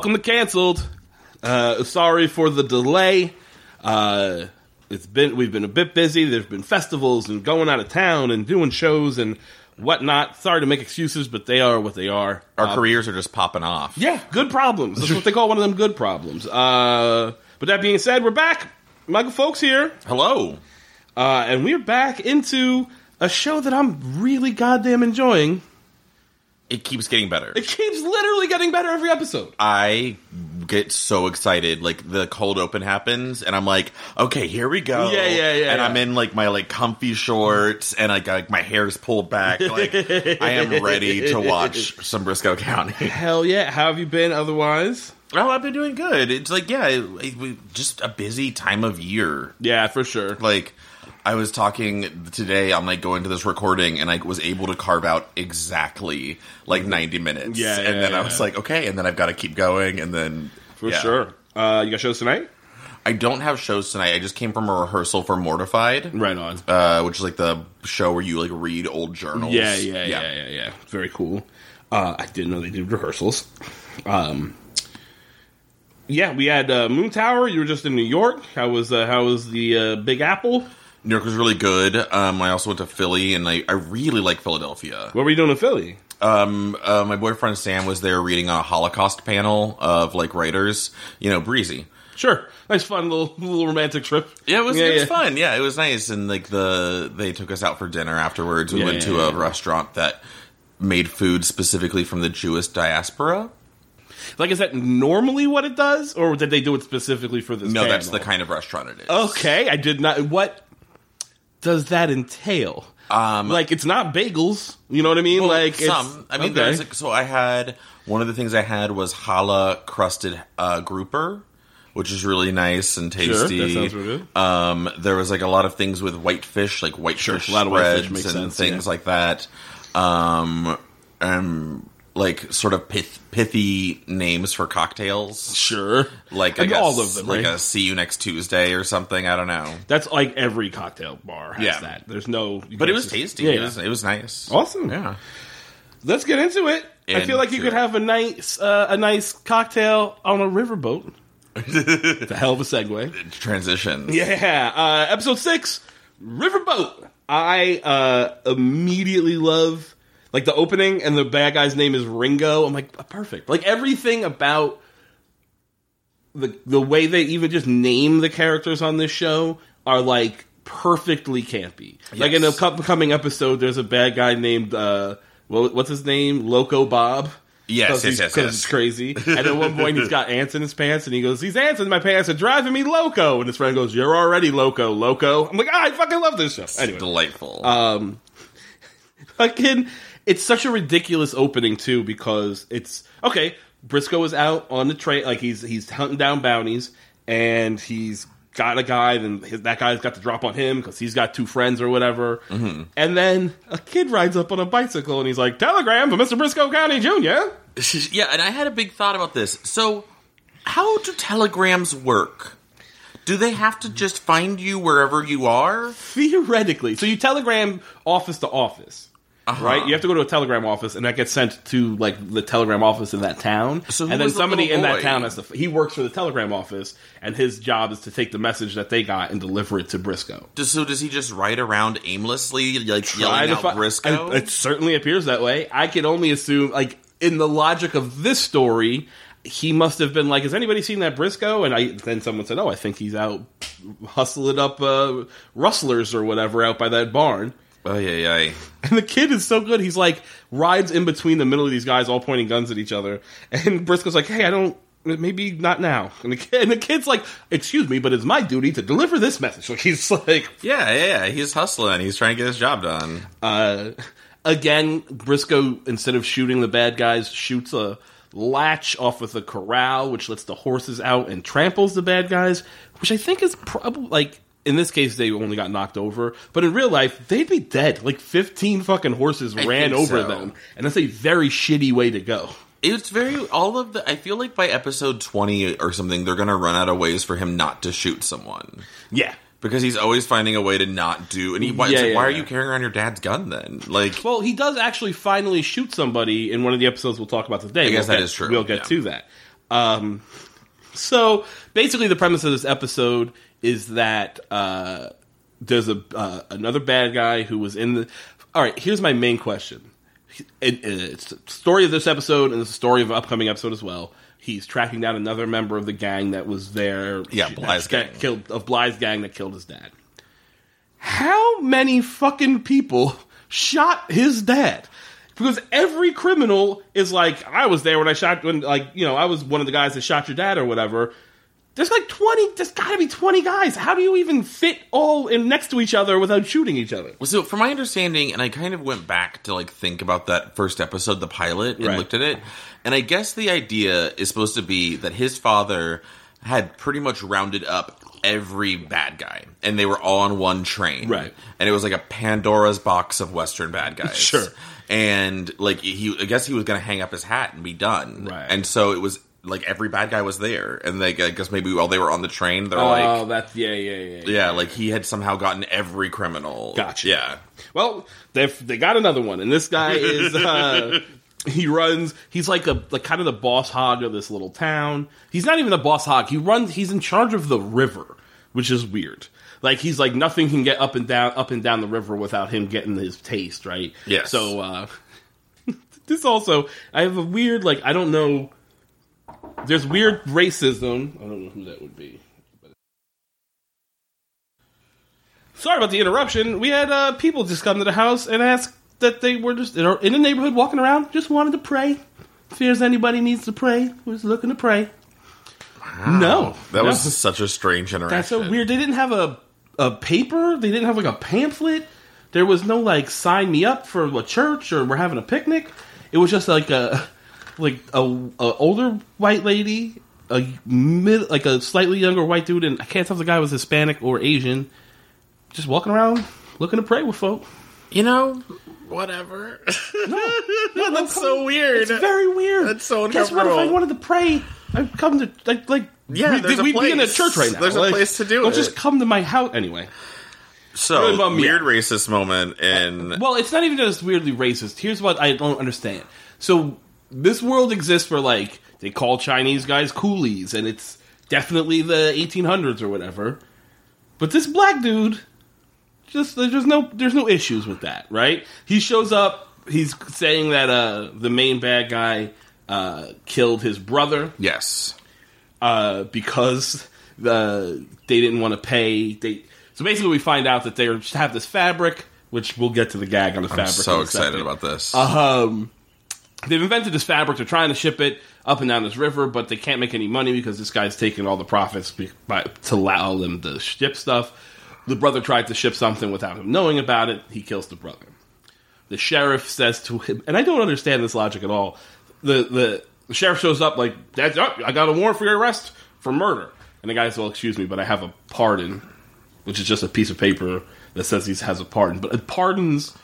Welcome to canceled. Uh, sorry for the delay. Uh, it's been we've been a bit busy. There's been festivals and going out of town and doing shows and whatnot. Sorry to make excuses, but they are what they are. Our Uh, careers are just popping off. yeah, good problems. That's what they call one of them good problems. Uh, but that being said, we're back. Michael Folks here, Hello. uh, and we're back into a show that I'm really goddamn enjoying. It keeps getting better. It keeps literally getting better every episode. I get so excited. Like the cold open happens, and I'm like, okay, here we go. Yeah, yeah, yeah, And yeah. I'm in like my like comfy shorts, and like, like my hair's pulled back. Like I am ready to watch some Brisco County. Hell yeah! How have you been otherwise? Oh, I've been doing good. It's like yeah, it, it- just a busy time of year. Yeah, for sure. Like I was talking today, I'm like going to this recording, and I was able to carve out exactly like 90 minutes. Yeah, and yeah, then I yeah. was like, okay, and then I've got to keep going, and then For yeah. sure. Uh, you got shows tonight? I don't have shows tonight. I just came from a rehearsal for Mortified, Right on. uh, which is like the show where you like read old journals. Yeah, yeah, yeah, yeah, yeah. Very cool. Uh, I didn't know they did rehearsals. Um, yeah, we had uh, Moon Tower. You were just in New York. How was uh, how was the uh, Big Apple? New York was really good. Um, I also went to Philly, and I, I really like Philadelphia. What were you doing in Philly? Um, uh, my boyfriend Sam was there reading a Holocaust panel of like writers. You know, breezy. Sure, nice, fun little little romantic trip. Yeah, it was Yeah, it was yeah. fun. Yeah, it was nice, and like the they took us out for dinner afterwards. We Yeah, went to a restaurant that made food specifically from the Jewish diaspora. Like, is that normally what it does, or did they do it specifically for this? No, that's the kind of restaurant it is. Okay, I did not. What does that entail? Um, like, it's not bagels. You know what I mean? Well, like, some. It's, I mean, okay. there's like, so I had one of the things I had was challah crusted uh, grouper, which is really nice and Sure, tasty. that sounds really good. Um, there was like a lot of things with white fish, like white fish a lot of white fish makes and sense, things yeah. like that. Um, and like sort of pith- pithy names for cocktails. sure, Like I Like guess, all of them, like right? a see you next Tuesday or something. I don't know, That's like every cocktail bar has Yeah. that. There's no, but it was tasty. Yeah, It was it was nice. awesome. Yeah. Let's get into it. I feel like you could it. have a nice, uh, a nice cocktail on a riverboat. it's a hell of a segue. Transitions. Yeah, uh, episode six, riverboat. I uh, immediately love like the opening, and the bad guy's name is Ringo. I'm like, perfect. Like everything about the the way they even just name the characters on this show are like perfectly campy. Like in a Yes. upcoming episode, there's a bad guy named uh, well, what's his name? Loco Bob. Yes, yes, he's- yes, yes. It's crazy. And at one point, he's got ants in his pants, and he goes, "These ants in my pants are driving me loco." And his friend goes, "You're already loco, loco." I'm like, ah, I fucking love this show. Anyway, Delightful. Um, fucking it's such a ridiculous opening too because it's okay brisco is out on the train like he's he's hunting down bounties and he's got a guy then his, that guy's got to drop on him because he's got two friends or whatever mm-hmm. and then a kid rides up on a bicycle and he's like telegram for mr brisco county jr Yeah, and I had a big thought about this. So, how do telegrams work? Do they have to just find you wherever you are? theoretically so you telegram office to office Uh-huh. Right, you have to go to a telegram office, and that gets sent to like the telegram office in that town. So and then was the somebody in that town has to. He works for the telegram office, and his job is to take the message that they got and deliver it to Brisco. Does, so does he just ride around aimlessly, like Try yelling out fi- Brisco? I- it certainly appears that way. I can only assume, like in the logic of this story, he must have been like, "Has anybody seen that Brisco?" And I then someone said, "Oh, I think he's out hustling up uh, rustlers or whatever out by that barn." Oh yeah, yeah. And the kid is so good. He's like rides in between the middle of these guys, all pointing guns at each other. And Brisco's like, "Hey, I don't. Maybe not now." And the kid, and the kid's like, "Excuse me, but it's my duty to deliver this message." Like he's like, Yeah, yeah, yeah. He's hustling. He's trying to get his job done. uh, again, Brisco instead of shooting the bad guys, shoots a latch off of the corral, which lets the horses out and tramples the bad guys. Which I think is probably like. In this case, they only got knocked over, but in real life, they'd be dead. Like fifteen fucking horses I ran over so. them, and that's a very shitty way to go. It's very all of the. I feel like by episode twenty or something, they're gonna run out of ways for him not to shoot someone Yeah, because he's always finding a way to not do. And he, why, Yeah, like, yeah, why are you carrying around your dad's gun then? Like, Well, he does actually finally shoot somebody in one of the episodes we'll talk about today. I guess we'll that get, is true, We'll get yeah. to that. Um, so basically, the premise of this episode is that uh, there's a uh, another bad guy who was in the. All right, here's my main question. It, it's the story of this episode, and it's the story of an upcoming episode as well. He's tracking down another member of the gang that was there. Yeah, Bly's gang. killed of Bly's gang that killed his dad. How many fucking people shot his dad? Because every criminal is like, I was there when I shot when like you know I was one of the guys that shot your dad or whatever. There's like twenty. There's got to be twenty guys. How do you even fit all in next to each other without shooting each other? Well, So, from my understanding, and I kind of went back to like think about that first episode, the pilot, and Right. looked at it, and I guess the idea is supposed to be that his father had pretty much rounded up every bad guy, and they were all on one train, Right. And it was like a Pandora's box of Western bad guys, Sure. And like he, I guess he was going to hang up his hat and be done, Right. And so it was like every bad guy was there, and like I guess maybe while they were on the train, they're Oh, like. "Oh, that's yeah, yeah, yeah. Yeah, like he had somehow gotten every criminal. Gotcha. Yeah. Well, they they got another one, and this guy is uh, he runs. He's like a like kind of the boss hog of this little town. He's not even a boss hog. He runs. He's in charge of the river, which is weird. Like he's like nothing can get up and down up and down the river without him getting his taste right. Yeah. So uh, this also I have a weird like I don't know. There's weird racism. I don't know who that would be. Sorry about the interruption. We had uh, people just come to the house and ask that they were just in the neighborhood walking around, just wanted to pray. Fears anybody needs to pray, was looking to pray. No, That no. was such a strange interaction. that's so weird. They didn't have a a paper. They didn't have like a pamphlet. There was no like sign me up for a church or we're having a picnic. It was just like a like a, a older white lady, a mid like a slightly younger white dude, and I can't tell if the guy was Hispanic or Asian. Just walking around looking to pray with folk. You know, whatever. Yeah, That's so weird. It's very weird. That's so Guess what? If I wanted to pray, I'd come to like like Yeah, we, there's a we'd be in a church right now. There's a place to do Don't it. just come to my house anyway. so Really bummed me weird racist moment in Well, it's not even just weirdly racist. Here's what I don't understand. So this world exists where like they call Chinese guys coolies, and it's definitely the 1800s or whatever. But this black dude, just there's no there's no issues with that, right? He shows up. He's saying that uh, the main bad guy uh, killed his brother yes. uh, because the they didn't want to pay. They so basically we find out that they have this fabric, which we'll get to the gag on the fabric. So in a excited about this. Um, they've invented this fabric. They're trying to ship it up and down this river, but they can't make any money because this guy's taking all the profits by, to allow them to ship stuff. The brother tried to ship something without him knowing about it. He kills the brother. The sheriff says to him, and I don't understand this logic at all. The the, the sheriff shows up like, "That's up. I got a warrant for your arrest for murder." And the guy says, "Well, excuse me, but I have a pardon, which is just a piece of paper that says he has a pardon." But pardons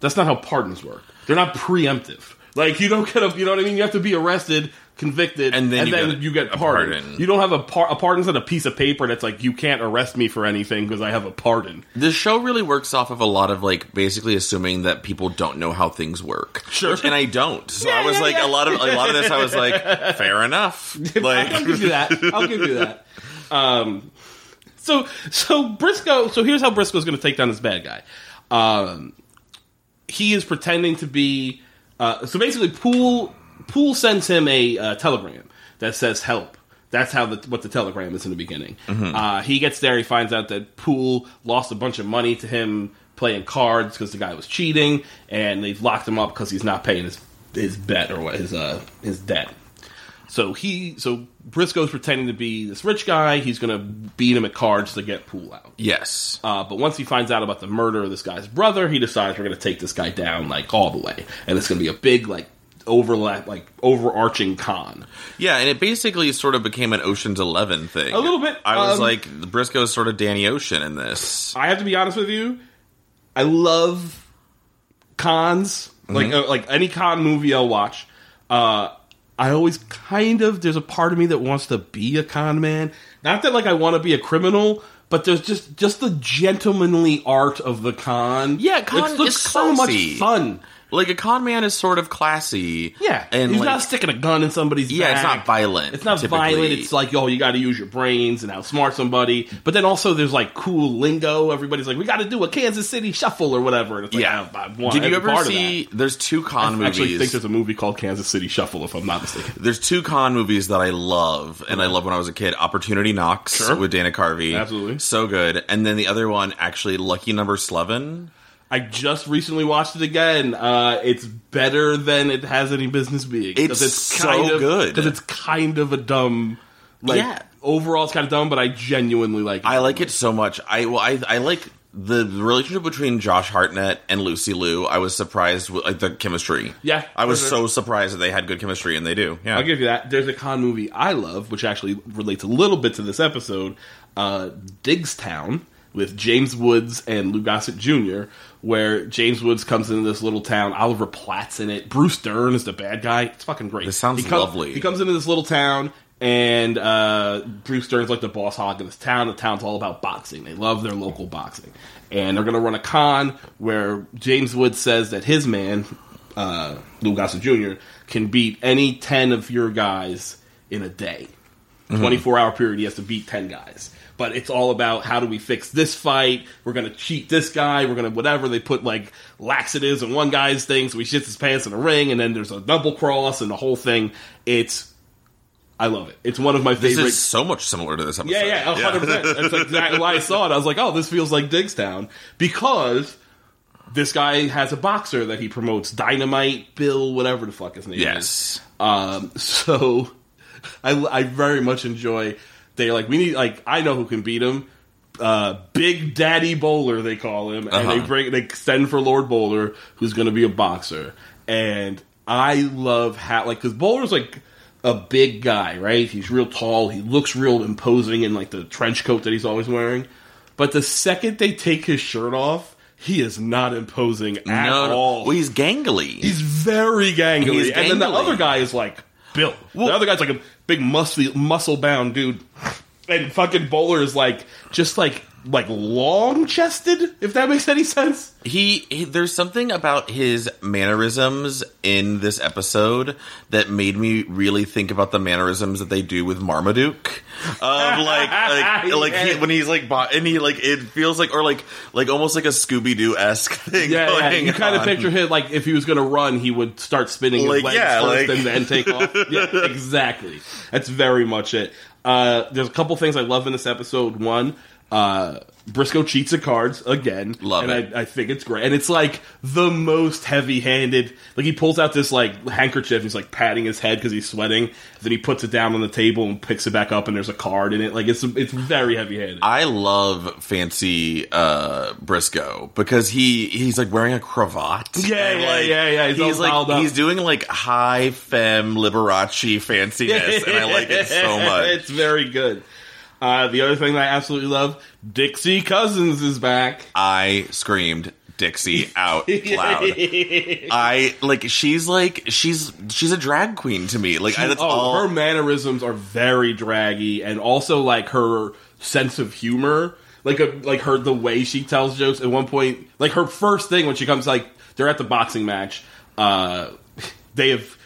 that's not how pardons work. They're not preemptive. Like you don't get a, you know what I mean. You have to be arrested, convicted, And then you then get you get pardoned. pardon. You don't have a par- a pardon's not a piece of paper that's like you can't arrest me for anything because I have a pardon. the show really works off of a lot of like basically assuming that people don't know how things work. Sure. and I don't. So Yeah, I was yeah, like yeah. a lot of a lot of this. I was like, fair enough. Like I'll give you that. I'll give you that. Um, so so Brisco. So here's how Brisco's going to take down this bad guy. Um, he is pretending to be. Uh, so basically, Poole Poole sends him a uh, telegram that says "help." That's how the, what the telegram is in the beginning. Uh, he gets there, he finds out that Poole lost a bunch of money to him playing cards because the guy was cheating, and they've locked him up because he's not paying his his bet or what his uh, his debt. So he, so Brisco's pretending to be this rich guy. He's going to beat him at cards to get Poole out. yes, Uh, but once he finds out about the murder of this guy's brother, he decides we're going to take this guy down like all the way, and it's going to be a big like overlap, like overarching con. yeah, and it basically sort of became an Ocean's Eleven thing. A little bit, I was um, like, Brisco's sort of Danny Ocean in this. I have to be honest with you. I love cons, like uh, like any con movie I'll watch. Uh, I always kind of there's a part of me that wants to be a con man. Not that like I want to be a criminal, but there's just just the gentlemanly art of the con. Yeah, con it looks is so much fun. Like a con man is sort of classy. Yeah, and he's like, not sticking a gun in somebody's yeah, it's not violent. It's not typically. violent. It's like, oh, you got to use your brains and outsmart somebody. But then also, there's like cool lingo. Everybody's like, we got to do a Kansas City shuffle or whatever. And it's like, yeah. I, I want Did you ever see? There's two con movies. I movies. actually think there's a movie called Kansas City Shuffle, if I'm not mistaken. There's two con movies that I love, and I love when I was a kid. Opportunity Knocks Sure. with Dana Carvey, Absolutely. so good. And then the other one, actually, Lucky Number Slevin. I just recently watched it again. Uh, it's better than it has any business being. It's so of, good. because it's kind of a dumb. Like Yeah. overall, it's kind of dumb, but I genuinely like. it. I like it so much. I well, I, I like the relationship between Josh Hartnett and Lucy Liu. I was surprised with like the chemistry. Yeah, I was for so surprised that they had good chemistry, and they do. Yeah, I'll give you that. There's a con movie I love, which actually relates a little bit to this episode. Uh, Diggstown with James Woods and Lou Gossett Jr., where James Woods comes into this little town. Oliver Platt's in it. Bruce Dern is the bad guy. It's fucking great. This sounds He lovely. He comes into this little town. And uh, Bruce Dern's like the boss hog of this town. The town's all about boxing. They love their local boxing, and they're going to run a con where James Woods says that his man, uh, Lou Gossett Jr., can beat any 10 of your guys in a day. 24 hour period, he has to beat 10 guys. But it's all about how do we fix this fight? We're going to cheat this guy. We're going to whatever. They put like laxatives in one guy's thing, so he shits his pants in a ring, and then there's a double cross and the whole thing. It's, I love it. It's one of my this favorite. is so much similar to this episode. Yeah, yeah, hundred percent. That's exactly why I saw it. I was like, oh, this feels like Diggstown because this guy has a boxer that he promotes, Dynamite Bill, whatever the fuck his name is. Yes. Um, so I, I very much enjoy. They're like, we need like I know who can beat him. Uh, Big Daddy Bowler, they call him, and Uh-huh. they bring they send for Lord Bowler, who's going to be a boxer. And I love how like because Bowler's like a big guy, right? He's real tall. He looks real imposing in like the trench coat that he's always wearing. But the second they take his shirt off, he is not imposing at No, all. Well, he's gangly. He's very gangly. He's And then the other guy is like built. the other guy's like a big muscle muscle bound dude. And fucking Bowler is like just like like long chested, if that makes any sense. he, he there's something about his mannerisms in this episode that made me really think about the mannerisms that they do with Marmaduke. Of like like like he, when he's like and he like it feels like or like like almost like a Scooby Doo esque thing. Yeah, yeah. going You kind of picture him like if he was gonna run, he would start spinning Like, his legs yeah, first like- and then take off. Yeah, exactly. That's very much it. Uh, there's a couple things I love in this episode. One, uh, Brisco cheats at cards again. Love and it. I, I think it's great. And it's like the most heavy handed. Like he pulls out this like handkerchief. He's like patting his head because he's sweating. Then he puts it down on the table and picks it back up, and there's a card in it. Like it's it's very heavy handed. I love fancy uh, Brisco because he he's like wearing a cravat. Yeah, yeah, like, yeah, yeah. He's He's, like he's doing like high femme Liberace fanciness, and I like it so much. it's very good. Uh, the other thing that I absolutely love, Dixie Cousins is back. I screamed Dixie out loud. I like she's like she's she's a drag queen to me. Like I, that's oh, all. her mannerisms are very draggy, and also like her sense of humor, like a like her the way she tells jokes. At one point, like her first thing when she comes, like they're at the boxing match. Uh, they have,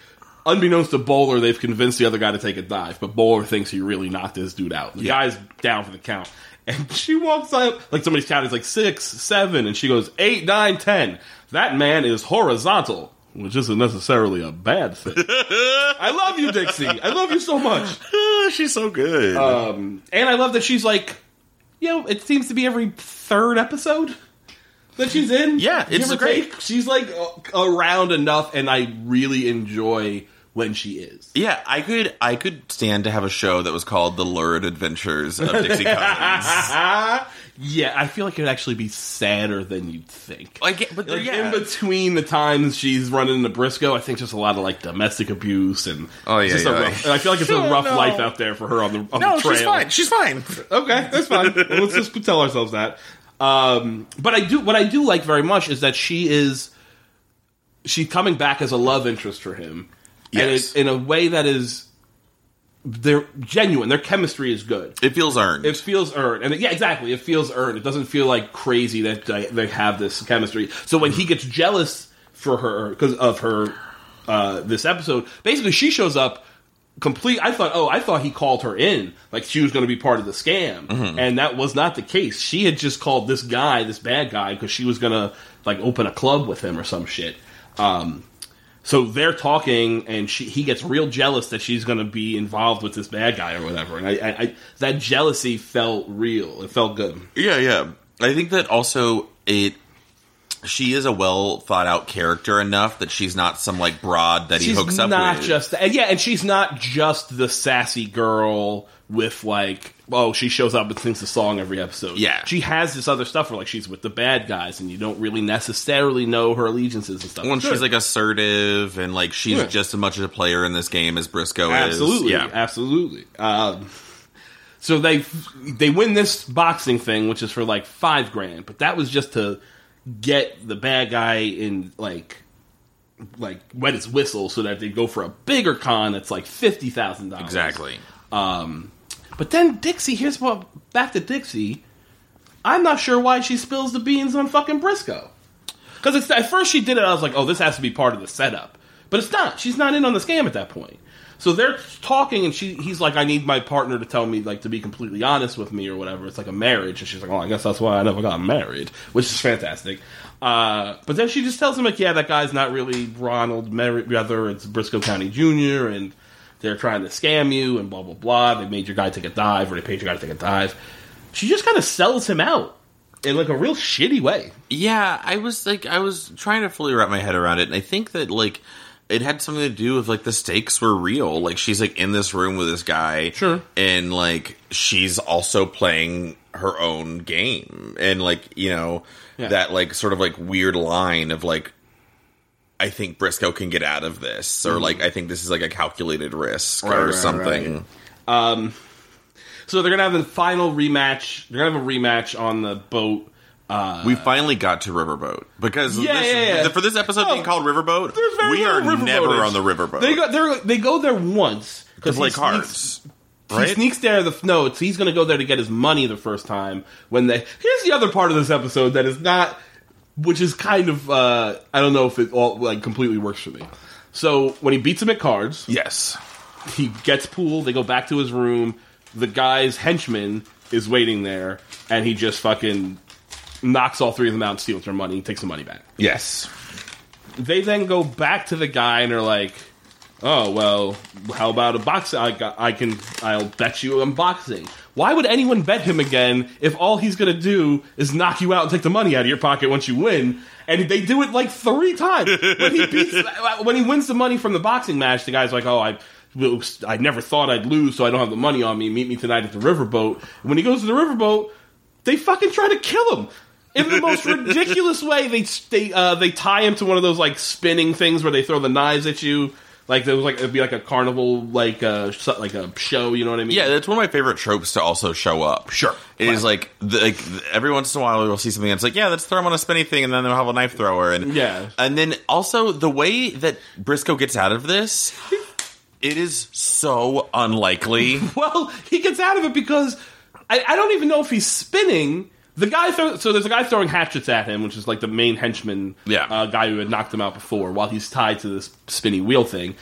unbeknownst to Bowler, they've convinced the other guy to take a dive, but Bowler thinks he really knocked this dude out. The guy's down for the count. And she walks up, like somebody's counting. It's like six, seven, and she goes eight, nine, ten. That man is horizontal, which isn't necessarily a bad thing. I love you, Dixie. I love you so much. she's so good. Um, and I love that she's like, you know, it seems to be every third episode that she's in. Yeah, it's great. take. She's like around enough, and I really enjoy when she is. yeah, I could I could stand to have a show that was called The Lurid Adventures of Dixie Cousins. Yeah, I feel like it'd actually be sadder than you'd think. Like, but Like yeah. in between the times she's running into Brisco, I think just a lot of like domestic abuse and Oh, yeah, it's just a yeah. rough, and I feel like it's a rough No. life out there for her on the on no, the trail. she's fine. She's fine. Okay, that's fine. Well, let's just tell ourselves that. Um, but I do what I do like very much is that she is she's coming back as a love interest for him, and it, in a way that is they're genuine. Their chemistry is good. It feels earned. It feels earned, and it- yeah, exactly. It feels earned. It doesn't feel like crazy that they, they have this chemistry. So when he gets jealous for her because of her uh, this episode. Basically, she shows up complete. I thought, oh, I thought he called her in, like she was going to be part of the scam, and that was not the case. She had just called this guy, this bad guy, because she was going to like open a club with him or some shit. Um, so they're talking, and she he gets real jealous that she's going to be involved with this bad guy or whatever, and I, I, I that jealousy felt real. It felt good. Yeah, yeah. I think that also it. She is a well thought out character enough that she's not some like broad that he hooks up not with. just and yeah, and she's not just the sassy girl with like oh she shows up and sings a song every episode. Yeah. she has this other stuff where like she's with the bad guys and you don't really necessarily know her allegiances and stuff. when Sure. she's like assertive and like she's Yeah. just as much of a player in this game as Brisco absolutely, is. Yeah. absolutely. Um, so they they win this boxing thing, which is for like five grand, but that was just to get the bad guy in like like wet his whistle so that they go for a bigger con that's like fifty thousand dollars Exactly. Um, but then Dixie, here's what back to Dixie. I'm not sure why she spills the beans on fucking Brisco. Because it's at first she did it, I was like, oh, this has to be part of the setup, but it's not. She's not in on the scam at that point. So they're talking, and she he's like, I need my partner to tell me like to be completely honest with me or whatever. It's like a marriage, and she's like, oh, I guess that's why I never got married, which is fantastic. Uh, but then she just tells him like, yeah, that guy's not really Ronald Merriweather. It's Brisco County Jr. and they're trying to scam you and blah blah blah. They made your guy take a dive, or they paid your guy to take a dive. She just kind of sells him out in like a real shitty way. Yeah, I was like, I was trying to fully wrap my head around it, and I think that like it had something to do with like the stakes were real. Like she's like in this room with this guy, Sure. and like she's also playing her own game, and like you know Yeah. that like sort of like weird line of like. I think Brisco can get out of this, or like I think this is like a calculated risk Mm-hmm. Right, or right, something. right. So they're gonna have the final rematch. They're gonna have a rematch on the boat. Uh, We finally got to Riverboat because Yeah, this, yeah, yeah. for this episode Oh, being called Riverboat, we are little river never on the Riverboat. They go. They're, go there once to play he sneaks- cards, He sneaks there. The no, it's, he's going to go there to get his money the first time. When they here's the other part of this episode that is not, which is kind of uh, I don't know if it all like completely works for me. So when he beats him at cards, yes, he gets pooled. They go back to his room. The guy's henchman is waiting there, and he just fucking knocks all three of them out and steals their money. and takes the money back. yes. They then go back to the guy and are like, "Oh well, how about a box? I I can, I'll bet you on boxing." Why would anyone bet him again if all he's gonna do is knock you out and take the money out of your pocket once you win? And they do it like three times. When he beats, when he wins the money from the boxing match, the guy's like, "Oh, I." I never thought I'd lose, so I don't have the money on me. Meet me tonight at the riverboat. And when he goes to the riverboat, they fucking try to kill him in the most ridiculous way. They they uh, they tie him to one of those like spinning things where they throw the knives at you. Like there was like it'd be like a carnival like uh like a show. You know what I mean? Yeah, that's one of my favorite tropes to also show up. Sure. it is like the, like every once in a while we'll see something that's like, yeah, let's throw him on a spinny thing, and then they'll have a knife thrower, and Yeah. and then also the way that Brisco gets out of this, it is so unlikely. Well, he gets out of it because I, I don't even know if he's spinning. The guy throw, so there's a guy throwing hatchets at him, which is like the main henchman, Yeah. uh, guy who had knocked him out before, while he's tied to this spinny wheel thing,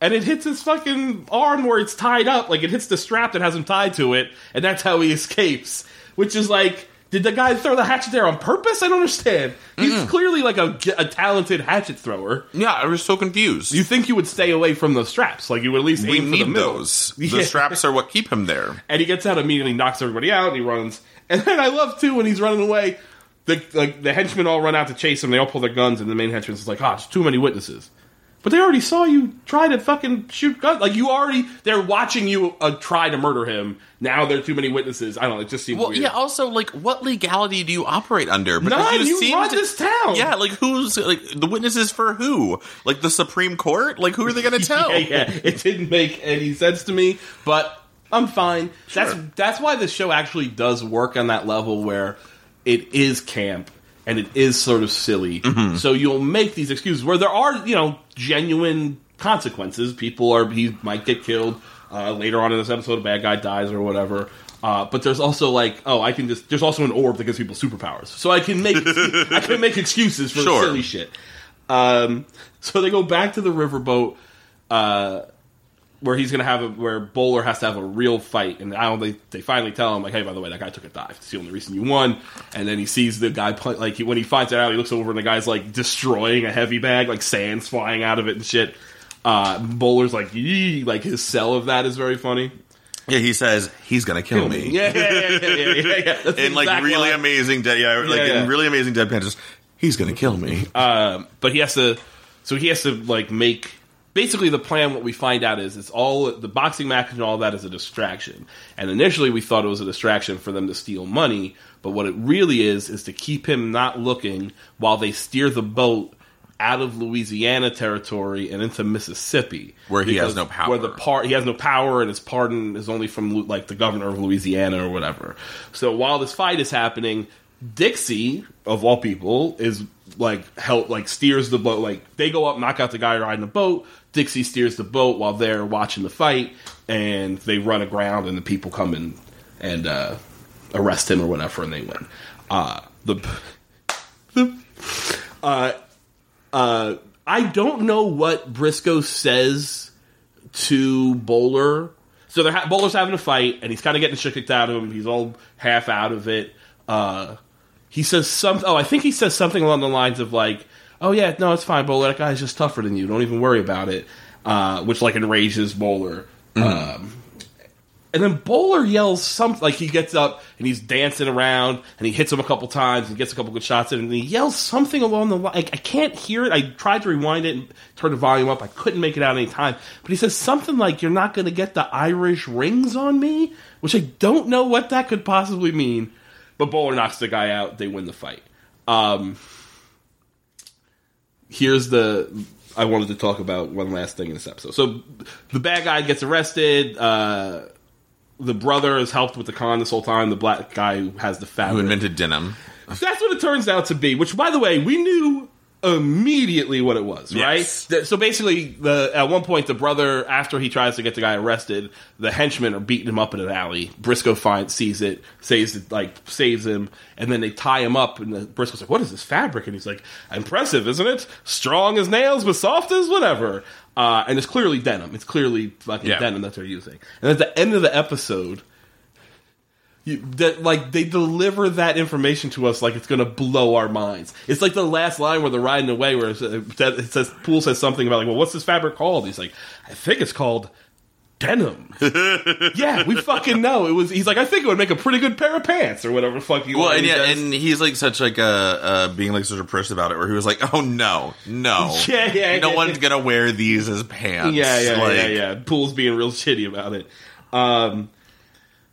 and it hits his fucking arm where it's tied up, like it hits the strap that has him tied to it, and that's how he escapes. Which is like, did the guy throw the hatchet there on purpose? I don't understand. He's clearly like a, a talented hatchet thrower. yeah, I was so confused. You think you would stay away from the straps? Like you would at least we aim for the need middle. those. Yeah. The straps are what keep him there. and he gets out immediately, knocks everybody out, and he runs. And then I love too when he's running away. The like the henchmen all run out to chase him. They all pull their guns, and the main henchman's is like, "Ah, it's too many witnesses." But they already saw you try to fucking shoot guns. Like you already, they're watching you uh, try to murder him. Now there are too many witnesses. I don't know. It just seems Well, weird. yeah. Also, like, what legality do you operate under? None, you seem run to- this town. Yeah, like who's like the witnesses for who? Like the Supreme Court? Like who are they going to tell? yeah, yeah. It didn't make any sense to me, but I'm fine. That's that's why the show actually does work on that level where it is camp and it is sort of silly. So you'll make these excuses where there are, you know, genuine consequences. People are he might get killed uh, later on in this episode. A bad guy dies or whatever. Uh, but there's also like, oh, I can just. There's also an orb that gives people superpowers, so I can make I can make excuses for Sure. silly shit. Um, so they go back to the riverboat, uh, where he's gonna have a where Bowler has to have a real fight, and I don't they they finally tell him like, hey, by the way, that guy took a dive. It's the only reason you won. And then he sees the guy like when he finds it out, he looks over and the guy's like destroying a heavy bag, like sand's flying out of it and shit. Uh, Bowler's like, Yee! like his sell of that is very funny. Yeah, he says he's gonna kill me. Yeah, yeah, yeah, yeah, yeah. yeah, yeah. In like really line. amazing, de- yeah, like Yeah, yeah. in really amazing deadpan. Just he's gonna kill me. Um, but he has to, so he has to like make. Basically, the plan. What we find out is it's all the boxing match and all that is a distraction. And initially, we thought it was a distraction for them to steal money. But what it really is is to keep him not looking while they steer the boat out of Louisiana territory and into Mississippi, Where he has no power. Where the part he has no power, and his pardon is only from like the governor of Louisiana or whatever. So while this fight is happening, Dixie of all people is like help like steers the boat. Like they go up, knock out the guy riding the boat. Dixie steers the boat while they're watching the fight, and they run aground, and the people come in and uh, arrest him or whatever, and they win. Uh, the the uh, uh, I don't know what Brisco says to Bowler. So they're ha- Bowler's having a fight, and he's kind of getting shit kicked out of him. He's all half out of it. Uh, he says something. Oh, I think he says something along the lines of like, "Oh yeah, no, it's fine, Bowler. That guy's just tougher than you. Don't even worry about it." Uh, which like enrages Bowler. Um, and then Bowler yells something like he gets up and he's dancing around and he hits him a couple times and gets a couple good shots in and he yells something along the line. I, I can't hear it. I tried to rewind it and turn the volume up. I couldn't make it out any time. But he says something like, "You're not going to get the Irish rings on me," which I don't know what that could possibly mean. But Bowler knocks the guy out. They win the fight. Um, here's the I wanted to talk about one last thing in this episode. So the bad guy gets arrested. Uh, the brother is helped with the con this whole time. The black guy who has the Who fabric. invented denim? That's what it turns out to be. Which, by the way, we knew immediately what it was, right? Yes. Th- So basically, the at one point, the brother, after he tries to get the guy arrested, the henchmen are beating him up in an alley. Brisco finds, sees it, saves it, like saves him, and then they tie him up. And the, Brisco's like, "What is this fabric?" And he's like, "Impressive, isn't it? Strong as nails, but soft as whatever." Uh, and it's clearly denim. It's clearly fucking Yeah. denim that they're using. And at the end of the episode, you, that like they deliver that information to us like it's going to blow our minds. It's like the last line where they're riding away, where it says, it says Poole says something about like, "Well, what's this fabric called?" He's like, "I think it's called denim." yeah, we fucking know it was. He's like, "I think it would make a pretty good pair of pants or whatever." Fuck you. Well, and yeah, says. and he's like such like a uh, being like such a about it, where he was like, "Oh no, no, Yeah, yeah, no yeah. one's gonna wear these as pants." yeah, yeah, like, yeah, yeah. Poole's being real shitty about it. Um,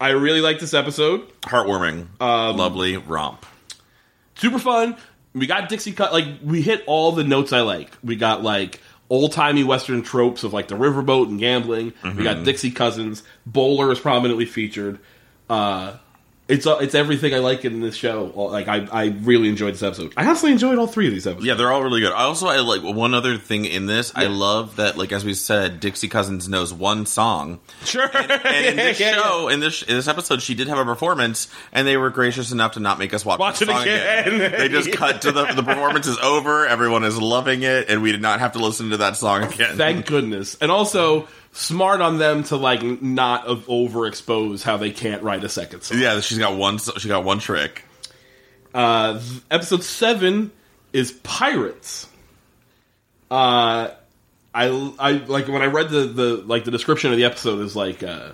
I really like this episode. Heartwarming, Um, lovely romp. super fun. We got Dixie cut like we hit all the notes I like. We got like old timey Western tropes of like the riverboat and gambling. We Mm-hmm. got Dixie Cousins. Bowler is prominently featured. Uh, it's uh, it's everything I like in this show. Like I I really enjoyed this episode. I honestly enjoyed all three of these episodes. Yeah, they're all really good. I also I like one other thing in this. I love that, like as we said, Dixie Cousins knows one song, sure. and in this Yeah, yeah. show, in this in this episode, she did have a performance, and they were gracious enough to not make us watch, Watch the it song again. They just cut to the the performance is over. Everyone is loving it, and we did not have to listen to that song again. Thank goodness. And also smart on them to like not overexpose how they can't write a second song. yeah, she's got one. She got one trick. Uh, episode seven is pirates. Uh, I I like when I read the the like the description of the episode is like uh,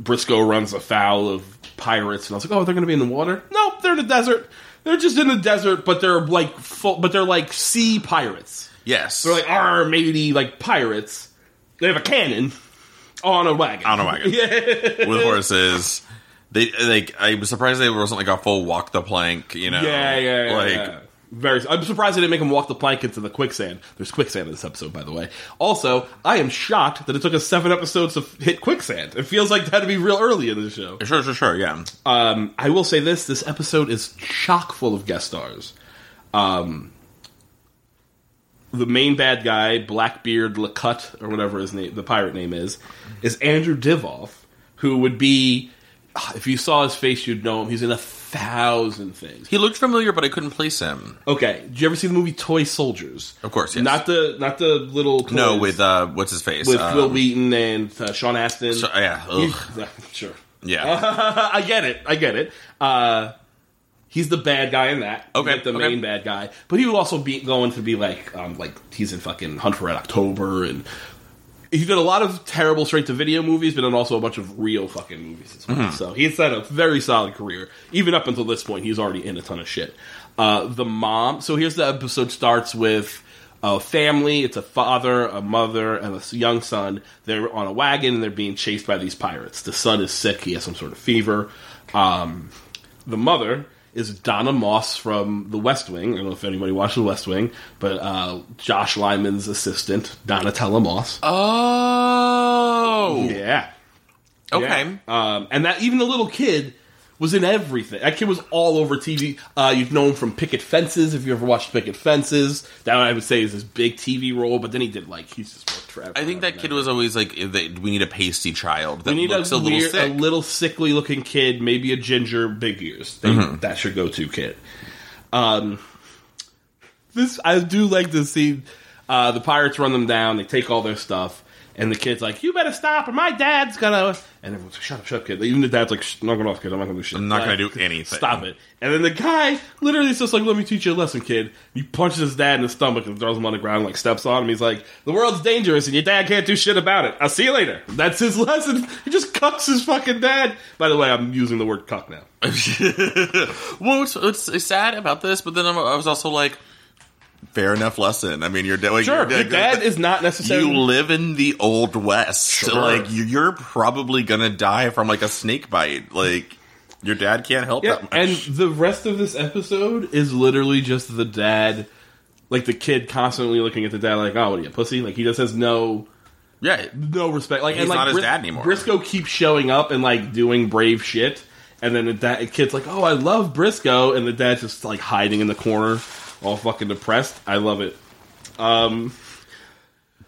Brisco runs afoul of pirates, and I was like, oh, they're going to be in the water. Nope, they're in the desert. They're just in the desert, but they're like full, but they're like sea pirates. Yes, They're like our matey like pirates. They have a cannon on a wagon. on a wagon Yeah. with horses. They like. I was surprised they wasn't like a full walk the plank. You know, Yeah, yeah, yeah. like. yeah. Very. I'm surprised they didn't make him walk the plank into the quicksand. There's quicksand in this episode, by the way. Also, I am shocked that it took us seven episodes to f- hit quicksand. It feels like that to be real early in the show. Sure, sure, sure. Yeah, Um, I will say this: this episode is chock full of guest stars. Um, the main bad guy, Blackbeard Lacut, or whatever his name, the pirate name is, is Andrew Divoff, who would be, if you saw his face, you'd know him. He's in a thousand things. He looked familiar, but I couldn't place him. Okay, did you ever see the movie Toy Soldiers? Of course, yes. Not the not the little toys no, with uh, what's his face? with Um, Wil Wheaton and uh, Sean Astin. so- yeah, He's- sure. yeah. I get it. I get it. Uh, he's the bad guy in that. He's, Okay, like, the okay. main bad guy. But he would also be going to be like, um, like he's in fucking Hunt for Red October, and he did a lot of terrible straight to video movies, but then also a bunch of real fucking movies as well. Mm-hmm. So he's had a very solid career. Even up until this point, he's already in a ton of shit. Uh, the mom. So here's the episode starts with. A family, it's a father, a mother, and a young son. They're on a wagon and they're being chased by these pirates. The son is sick, he has some sort of fever. Um, the mother is Donna Moss from The West Wing. I don't know if anybody watched The West Wing, but uh, Josh Lyman's assistant, Donatella Moss. Oh, Yeah. okay. Yeah. Um, and that even the little kid was in everything. That kid was all over TV. Uh, you've known him from Picket Fences. If you ever watched Picket Fences, that I would say is his big TV role. But then he did like he's just worked forever. I think that kid was always like, we need a pasty child that We need a, looks a, little weird, a little sickly looking kid, maybe a ginger, big ears. They, Mm-hmm. That's your go to kid. Um, this I do like to see. Uh, the pirates run them down. They take all their stuff, and the kid's like, "You better stop, or my dad's gonna." And everyone's like, "Shut up, shut up, kid." Even the dad's like, "Knock it off, kid. I'm not gonna do shit. I'm not Uh, gonna do anything. Stop it." And then the guy literally is just like, "Let me teach you a lesson, kid." He punches his dad in the stomach and throws him on the ground, like steps on him. He's like, "The world's dangerous, and your dad can't do shit about it. I'll see you later." That's his lesson. He just cucks his fucking dad. By the way, I'm using the word cuck now. well, it's, it's, it's sad about this, but then I was also like, fair enough lesson. I mean, your dad, like, Sure, your your dad is not necessarily. You live in the old west. Sure. Like you- you're probably gonna die from like a snake bite. Like your dad can't help Yeah, that much. and the rest of this episode is literally just the dad, like the kid constantly looking at the dad like, "Oh, what are you, pussy?" Like he just has no yeah, no respect. Like He's and like not his dad anymore. Brisco keeps showing up and like doing brave shit, and then the dad, kid's like, "Oh, I love Brisco," and the dad's just like hiding in the corner, all fucking depressed. I love it. Um,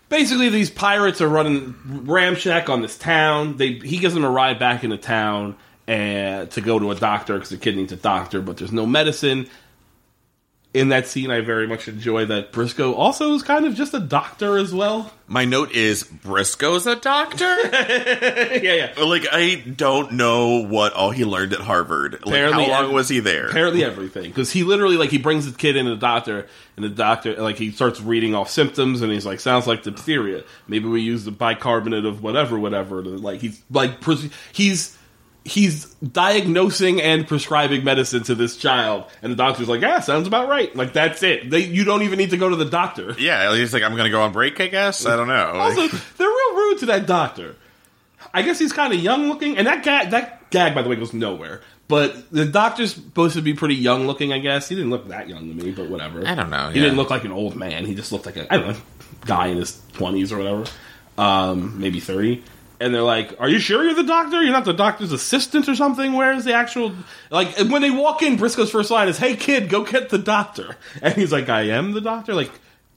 basically, these pirates are running ramshack on this town. They he gives them a ride back into town and to go to a doctor because the kid needs a doctor, but there's no medicine. In that scene, I very much enjoy that Brisco also is kind of just a doctor as well. my note is Brisco's a doctor. yeah, yeah. like I don't know what all he learned at Harvard. Like Apparently how long was he there? Apparently everything, because he literally like he brings the kid into the doctor, and the doctor like he starts reading off symptoms, and he's like, "Sounds like diphtheria. Maybe we use the bicarbonate of whatever, whatever." To, like he's like pres- he's he's diagnosing and prescribing medicine to this child, and the doctor's like, "Yeah, sounds about right." Like that's it. They you don't even need to go to the doctor. yeah, he's like, I'm gonna go on break. I guess I don't know. Also, they're real rude to that doctor. I guess he's kind of young looking, and that gag, that gag, by the way, goes nowhere. But the doctor's supposed to be pretty young looking, I guess. He didn't look that young to me, but whatever. I don't know, He yeah. didn't look like an old man. He just looked like a I don't know guy in his twenties or whatever, um, maybe thirty. And they're like, "Are you sure you're the doctor? You're not the doctor's assistant or something? Where is the actual like?" and When they walk in, Brisco's first line is, "Hey kid, go get the doctor," and he's like, "I am the doctor." Like,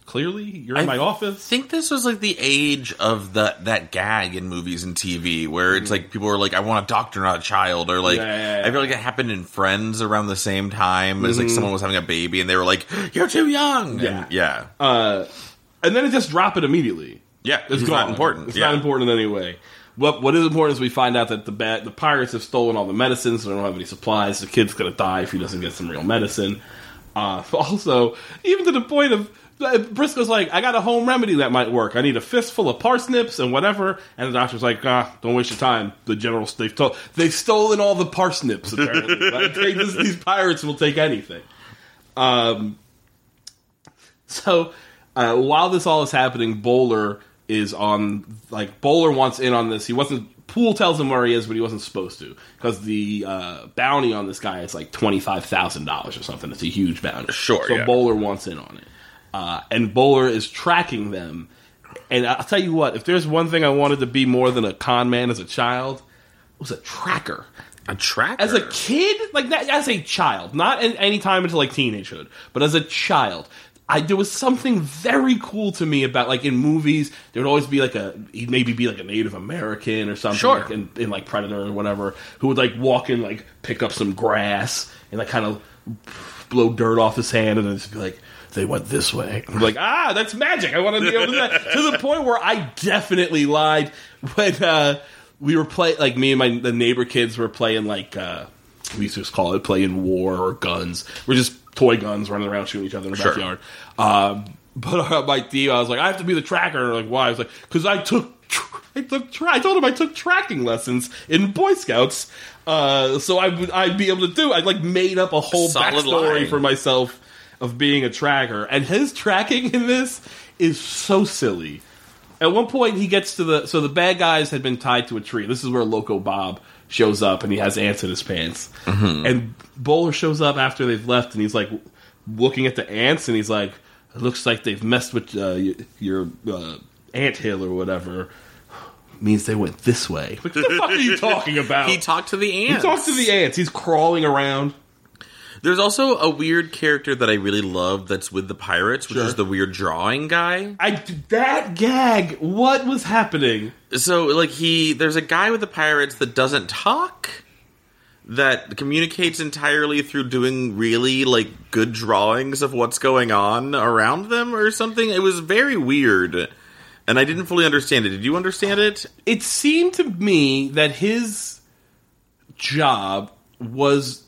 clearly, you're in I my office. I think this was like the age of the that gag in movies and TV where it's like people were like, "I want a doctor, not a child," or like Yeah, yeah, yeah. I feel like it happened in Friends around the same time as like someone was having a baby and they were like, "You're too young." Mm-hmm. Yeah. And, yeah, uh, and then it just drop it immediately. Yeah. It's gone. not important. It's yeah. not important in any way. What what is important is we find out that the the pirates have stolen all the medicines. So they don't have any supplies. The kid's gonna die if he doesn't get some real medicine. Uh, also, even to the point of uh, Brisco's like, I got a home remedy that might work. I need a fistful of parsnips and whatever. And the doctor's like, Ah, don't waste your time. The generals they've to- they've stolen all the parsnips. Apparently, Like, they just- these pirates will take anything. Um, so uh, while this all is happening, Bowler is on like Bowler wants in on this. He wasn't. Poole tells him where he is, but he wasn't supposed to because the uh, bounty on this guy is like twenty five thousand dollars or something. It's a huge bounty. Sure, So yeah. Bowler wants in on it, uh, and Bowler is tracking them. And I'll tell you what, if there's one thing I wanted to be more than a con man as a child, it was a tracker A tracker as a kid, like that, as a child, not in any time until like teenagehood, but as a child, I there was something very cool to me about like in movies there would always be like a he'd maybe be like a Native American or something Sure. like in, in like Predator or whatever who would like walk in like pick up some grass and like kind of blow dirt off his hand and then just be like they went this way. I'm like ah that's magic. I want to be able to do that to the point where I definitely lied when uh, we were playing like me and my the neighbor kids were playing like. Uh, we used to just call it playing war or guns. We're just toy guns running around shooting each other in the Sure. backyard. Um, but uh, my Theo, I was like, I have to be the tracker. Like, why? I was like, because I took, tr- I took, tra- I told him I took tracking lessons in Boy Scouts. Uh, so I would, I'd be able to do. I like made up a whole Solid backstory line. for myself of being a tracker, and his tracking in this is so silly. At one point, he gets to the so the bad guys had been tied to a tree. This is where Loco Bob shows up, and he has ants in his pants. And Bowler shows up after they've left, and he's like looking at the ants, and he's like, "It looks like they've messed with uh, your uh, ant hill or whatever." Means they went this way. What the fuck are you talking about? He talked to the ants. He ants. talks to the ants. He's crawling around. There's also a weird character that I really love that's with the pirates, which Sure. is the weird drawing guy. I that gag. What was happening? So like he there's a guy with the pirates that doesn't talk that communicates entirely through doing really like good drawings of what's going on around them or something. It was very weird. And I didn't fully understand it. Did you understand it? it seemed to me that his job was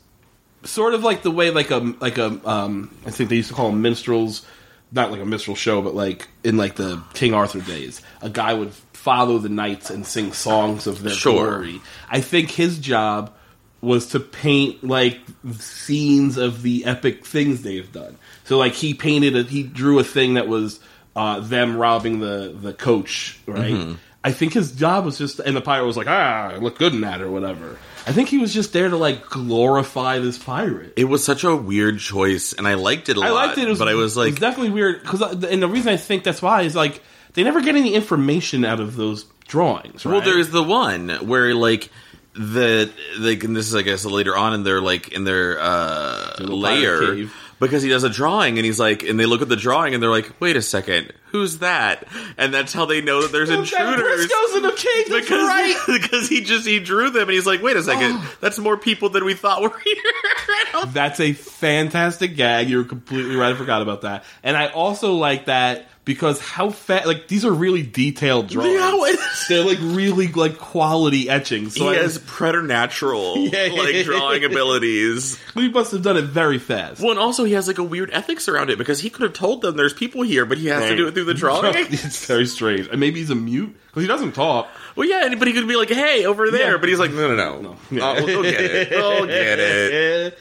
sort of like the way like a like a um I think they used to call them minstrels, not like a minstrel show, but like in like the King Arthur days, a guy would follow the knights and sing songs of their Sure. glory. I think his job was to paint like scenes of the epic things they've done. So like he painted a, he drew a thing that was uh, them robbing the the coach, right? I think his job was just, and the pirate was like, ah, I look good in that or whatever. I think he was just there to like glorify this pirate. It was such a weird choice, and I liked it a I lot. I liked it, it was, but I was like, definitely weird because, and the reason I think that's why is like they never get any information out of those drawings. Right? Well, there's the one where like the like, and this is I guess later on in their like in their uh layer. Because he does a drawing and he's like, and they look at the drawing and they're like, wait a second, who's that? And that's how they know that there's That intruders. Brisco's in the. That's Because, right. because he just he drew them and he's like, wait a second, Oh. that's more people than we thought were here. That's a fantastic gag. You're completely right. I forgot about that. And I also like that because how fat like these are really detailed drawings. Yeah, They're like really like quality etchings. So he I, has preternatural Yeah. like drawing abilities. we must have done it very fast. Well, and also he has like a weird ethics around it because he could have told them there's people here, but he has to do it through the drawing. it's very strange. And maybe he's a mute because he doesn't talk. well, yeah, but he could be like, "Hey, over there," but he's like, "No, no, no, no. Oh, we'll get it. We'll get it."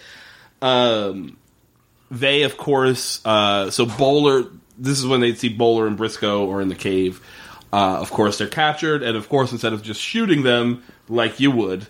Um, they of course. Uh, so Bowler. This is when they'd see Bowler and Brisco or in the cave. Uh, of course, they're captured, and of course, instead of just shooting them like you would,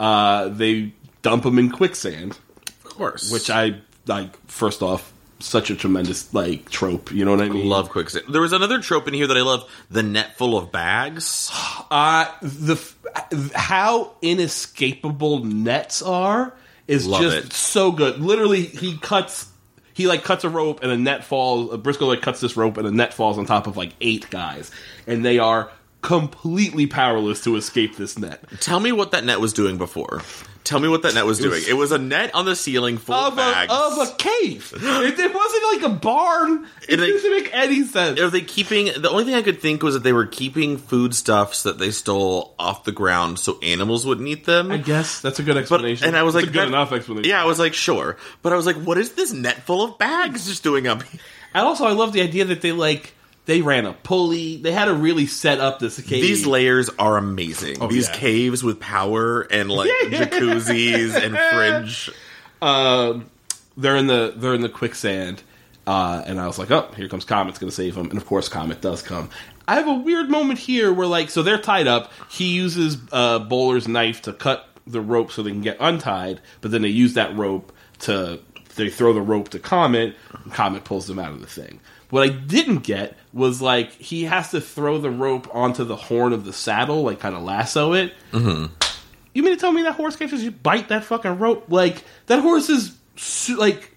uh, they dump them in quicksand. Of course, Which I like. First off, such a tremendous like trope. You know what I mean? love quicksand. There was another trope in here that I love: the net full of bags. Uh, the f- how inescapable nets are is Love just it. so good. Literally, he cuts. He like cuts a rope and a net falls. Uh, Brisco like cuts this rope and a net falls on top of like eight guys, and they are completely powerless to escape this net. Tell me what that net was doing before. Tell me what that net was doing. It was a net on the ceiling full of, Of a, bags. of a cave. It, it wasn't like a barn. It they- didn't make any sense. Are they keeping? The only thing I could think was that they were keeping foodstuffs that they stole off the ground so animals wouldn't eat them. I guess that's a good explanation. and I was like, a good that- enough explanation. Yeah, I was like, sure, but I was like, what is this net full of bags just doing up here? And also, I love the idea that they like they ran a pulley. They had to really set up this cave. These layers are amazing. These yeah. caves with power and like jacuzzis and fridge. um, they're in the they're in the quicksand, uh, and I was like, oh, here comes Comet's going to save him, and of course, Comet does come. I have a weird moment here where like, so they're tied up. He uses uh, Bowler's knife to cut the rope so they can get untied, but then they use that rope to they throw the rope to Comet. And Comet pulls them out of the thing. What I didn't get was like he has to throw the rope onto the horn of the saddle, like kind of lasso it. Mm-hmm. You mean to tell me that horse can't just bite that fucking rope? Like that horse is like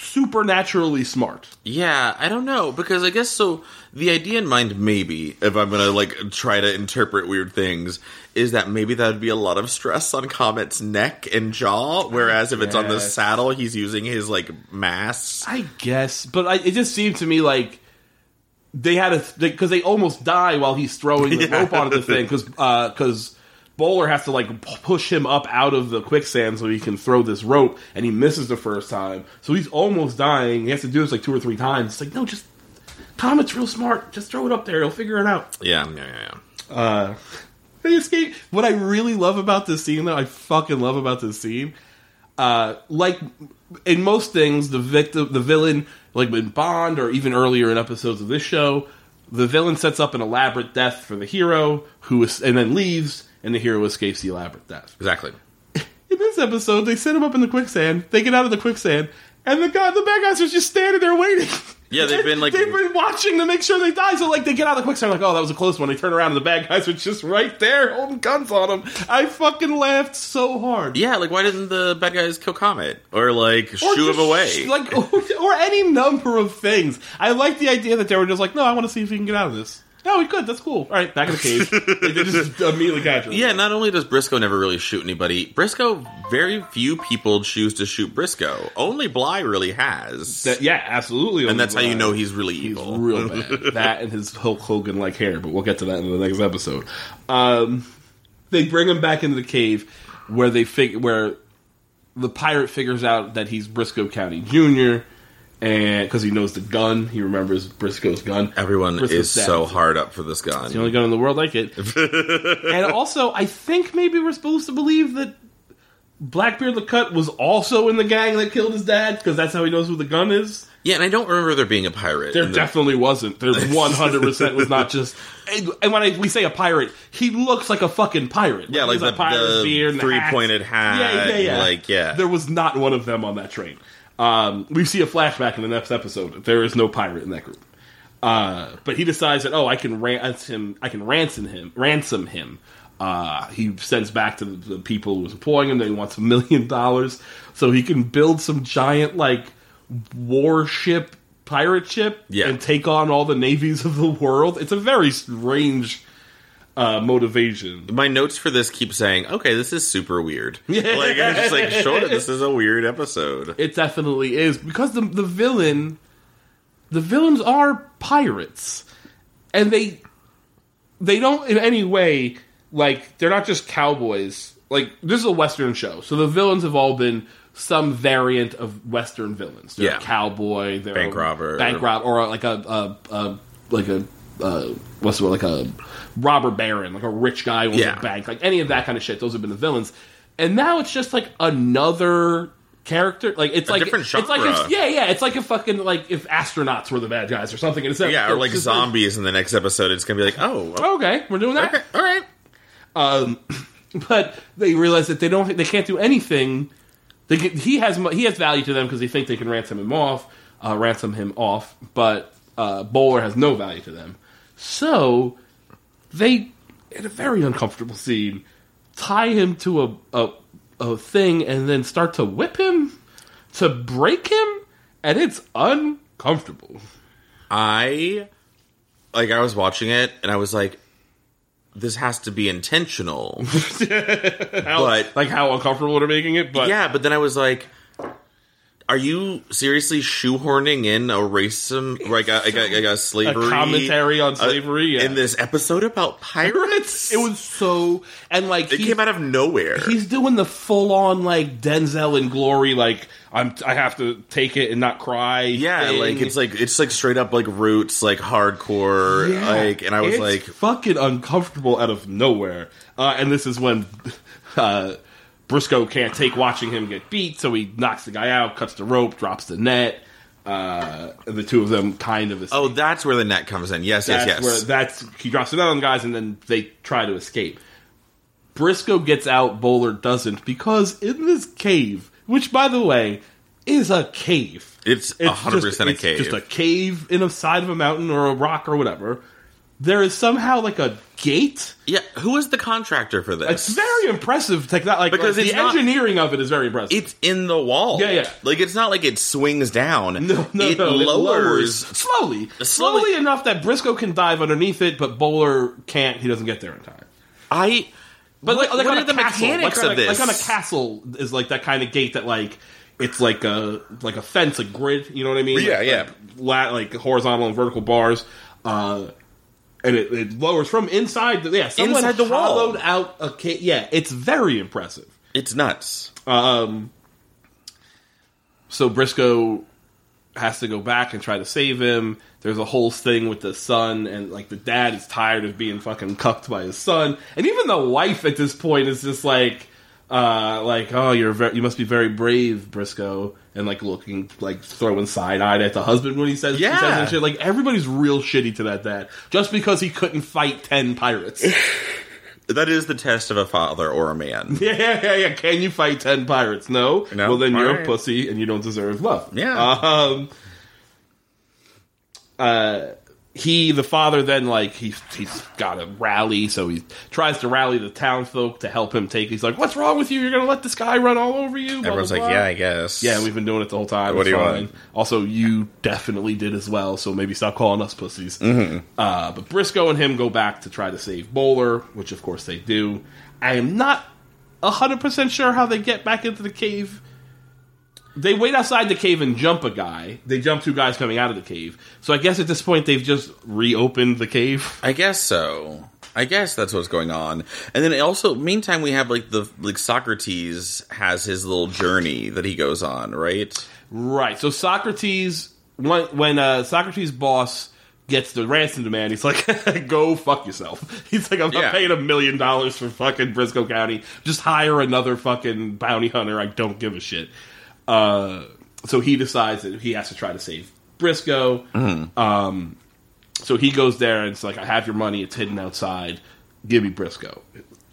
supernaturally smart. Yeah, I don't know because I guess so. The idea in mind, maybe if I'm gonna like try to interpret weird things, is that maybe that would be a lot of stress on Comet's neck and jaw, whereas if it's on the saddle, he's using his like mass. I guess, but I, it just seemed to me like they had a because they, almost die while he's throwing the Yeah. rope onto the thing because because uh, Bowler has to like push him up out of the quicksand so he can throw this rope, and he misses the first time, so he's almost dying. He has to do this like two or three times. It's like no, just Comet's real smart. Just throw it up there; he'll figure it out. Yeah, yeah, yeah. yeah. Uh, they escape. What I really love about this scene, though, I fucking love about this scene. Uh, like in most things, the victim, the villain, like in Bond or even earlier in episodes of this show, the villain sets up an elaborate death for the hero, who is, and then leaves, and the hero escapes the elaborate death. Exactly. In this episode, they set him up in the quicksand. They get out of the quicksand, and the guy, the bad guys are just standing there waiting. Yeah, they've been, like- they've been watching to make sure they die. So like they get out of the quicksand, like oh that was a close one. They turn around and the bad guys are just right there holding guns on them. I fucking laughed so hard. Yeah, like why didn't the bad guys kill Comet or like shoo just him away? sh- like or, or any number of things. I like the idea that they were just like, no, I want to see if we can get out of this. No, we could. That's cool. All right, back in the cave. Like, they just immediately catch him. yeah, not only does Brisco never really shoot anybody, Brisco very few people choose to shoot Brisco. Only Bly really has, That- yeah, absolutely. and that's how you know he's really He's evil. real bad. that and his Hulk Hogan like hair, but we'll get to that in the next episode. Um, they bring him back into the cave where they fig- where the pirate figures out that he's Brisco County Jr. and because he knows the gun, he remembers Brisco's gun. Everyone Brisco's is so hard up for this gun. the only gun in the world like it. and also, I think maybe we're supposed to believe that Blackbeard the Cut was also in the gang that killed his dad because that's how he knows who the gun is. Yeah, and I don't remember there being a pirate. There the- definitely wasn't. There one hundred percent was not just. And when I, we say a pirate, he looks like a fucking pirate. Yeah, like a the- the beard three-pointed hat, Yeah, yeah, yeah. like, yeah. There was not one of them on that train. Um, we see a flashback in the next episode. There is no pirate in that group. Uh, but he decides that oh, I can ransom, I can ransom him, ransom him. Uh, he sends back to the, the people who was employing him that he wants a million dollars so he can build some giant like warship pirate ship Yeah. and take on all the navies of the world. It's a very strange uh, motivation. My notes for this keep saying, "Okay, this is super weird." Yeah. like I'm just like, sure, this is a weird episode. It definitely is because the the villain, the villains are pirates, and they they don't in any way like they're not just cowboys. Like this is a western show, so the villains have all been some variant of western villains. They're Yeah. cowboy, they're Bank robber. bank rob, or like a, a, a like a uh, what's the word like a robber baron, like a rich guy who owns Yeah. a bank, like any of that kind of shit. Those have been the villains, and now it's just like another character. Like it's like different it's like genre. if, yeah, yeah. It's like a fucking like if astronauts were the bad guys or something. It's Yeah, or like zombies in the next episode. It's gonna be like, oh, Okay, we're doing that. okay, all right. Um, but they realize that they don't, they can't do anything. They get, he has he has value to them because they think they can ransom him off, uh, ransom him off. But uh, Bowler has no value to them. So they, in a very uncomfortable scene, tie him to a a, a thing and then start to whip him to break him, and it's uncomfortable. I like I was watching it and I was like, this has to be intentional. How, But- like how uncomfortable they're making it, but yeah, but then I was like, are you seriously shoehorning in a racism, like a, like a, like a a slavery commentary on uh, slavery yeah. in this episode about pirates? It was so and like It he- came out of nowhere. he's doing the full on like Denzel and glory, like I'm I have to take it and not cry. Yeah, thing. like it's like it's like straight up like roots, like hardcore, Yeah. like, and I was It's like, fucking uncomfortable out of nowhere. Uh, and this is when uh, Brisco can't take watching him get beat, so he knocks the guy out, cuts the rope, drops the net. Uh, the two of them kind of escape. oh, that's where the net comes in. Yes, that's yes, where yes. that's he drops the net on the guys, and then they try to escape. Brisco gets out, Bowler doesn't, because in this cave, which by the way is a cave, It's a hundred percent a cave. just a cave in a side of a mountain or a rock or whatever. There is somehow like a gate. Yeah, who is the contractor for this? It's very impressive technology. Like, Because like, the not- engineering of it is very impressive. It's in the wall. Yeah, yeah. Like it's not like it swings down. no, no, it no, lowers. slowly, Slowly. slowly enough that Brisco can dive underneath it, but Bowler can't. He doesn't get there in time. I. But like, what, like what on a the castle, mechanics like of a, this? Like on a castle is like that kind of gate that like it's like a like a fence, a grid. You know what I mean? Yeah, like, yeah. Like, like horizontal and vertical bars. Uh, and it, it lowers from inside. The, yeah, someone Inside the wall. hollowed out a ca- Yeah, it's very impressive. It's nuts. Um, so Brisco has to go back and try to save him. There's a whole thing with the son, and like the dad is tired of being fucking cucked by his son, and even the wife at this point is just like, uh, like, oh, you're very, you must be very brave, Brisco, and like looking, like throwing side eyed at the husband when he says, he Yeah. says and shit. Like everybody's real shitty to that dad, just because he couldn't fight ten pirates. That is the test of a father or a man. Yeah, yeah, yeah, yeah. Can you fight ten pirates? No. No. Well, then you're a pussy and you don't deserve love. Yeah. Um. Uh. He, the father, then like he's he's got a rally, so he tries to rally the townsfolk to help him take. He's like, "What's wrong with you? You're gonna let this guy run all over you?" Blah, Everyone's blah, like, blah. yeah, I guess. Yeah, we've been doing it the whole time. What It's do you fine. want? Also, you definitely did as well, so maybe stop calling us pussies. Mm-hmm. Uh, but Brisco and him go back to try to save Bowler, which of course they do. I am not hundred percent sure how they get back into the cave. They wait outside the cave and jump a guy. They jump two guys coming out of the cave. So I guess at this point they've just reopened the cave. I guess so. I guess that's what's going on. And then also, meantime, we have like the like Socrates has his little journey that he goes on, right? Right. So Socrates, when, when uh, Socrates' boss gets the ransom demand, he's like, "Go fuck yourself." He's like, "I'm not Yeah. paying a million dollars for fucking Brisco County. Just hire another fucking bounty hunter. I don't give a shit." Uh, so he decides that he has to try to save Brisco. Um, so he goes there and it's like, "I have your money. It's hidden outside. Give me Brisco."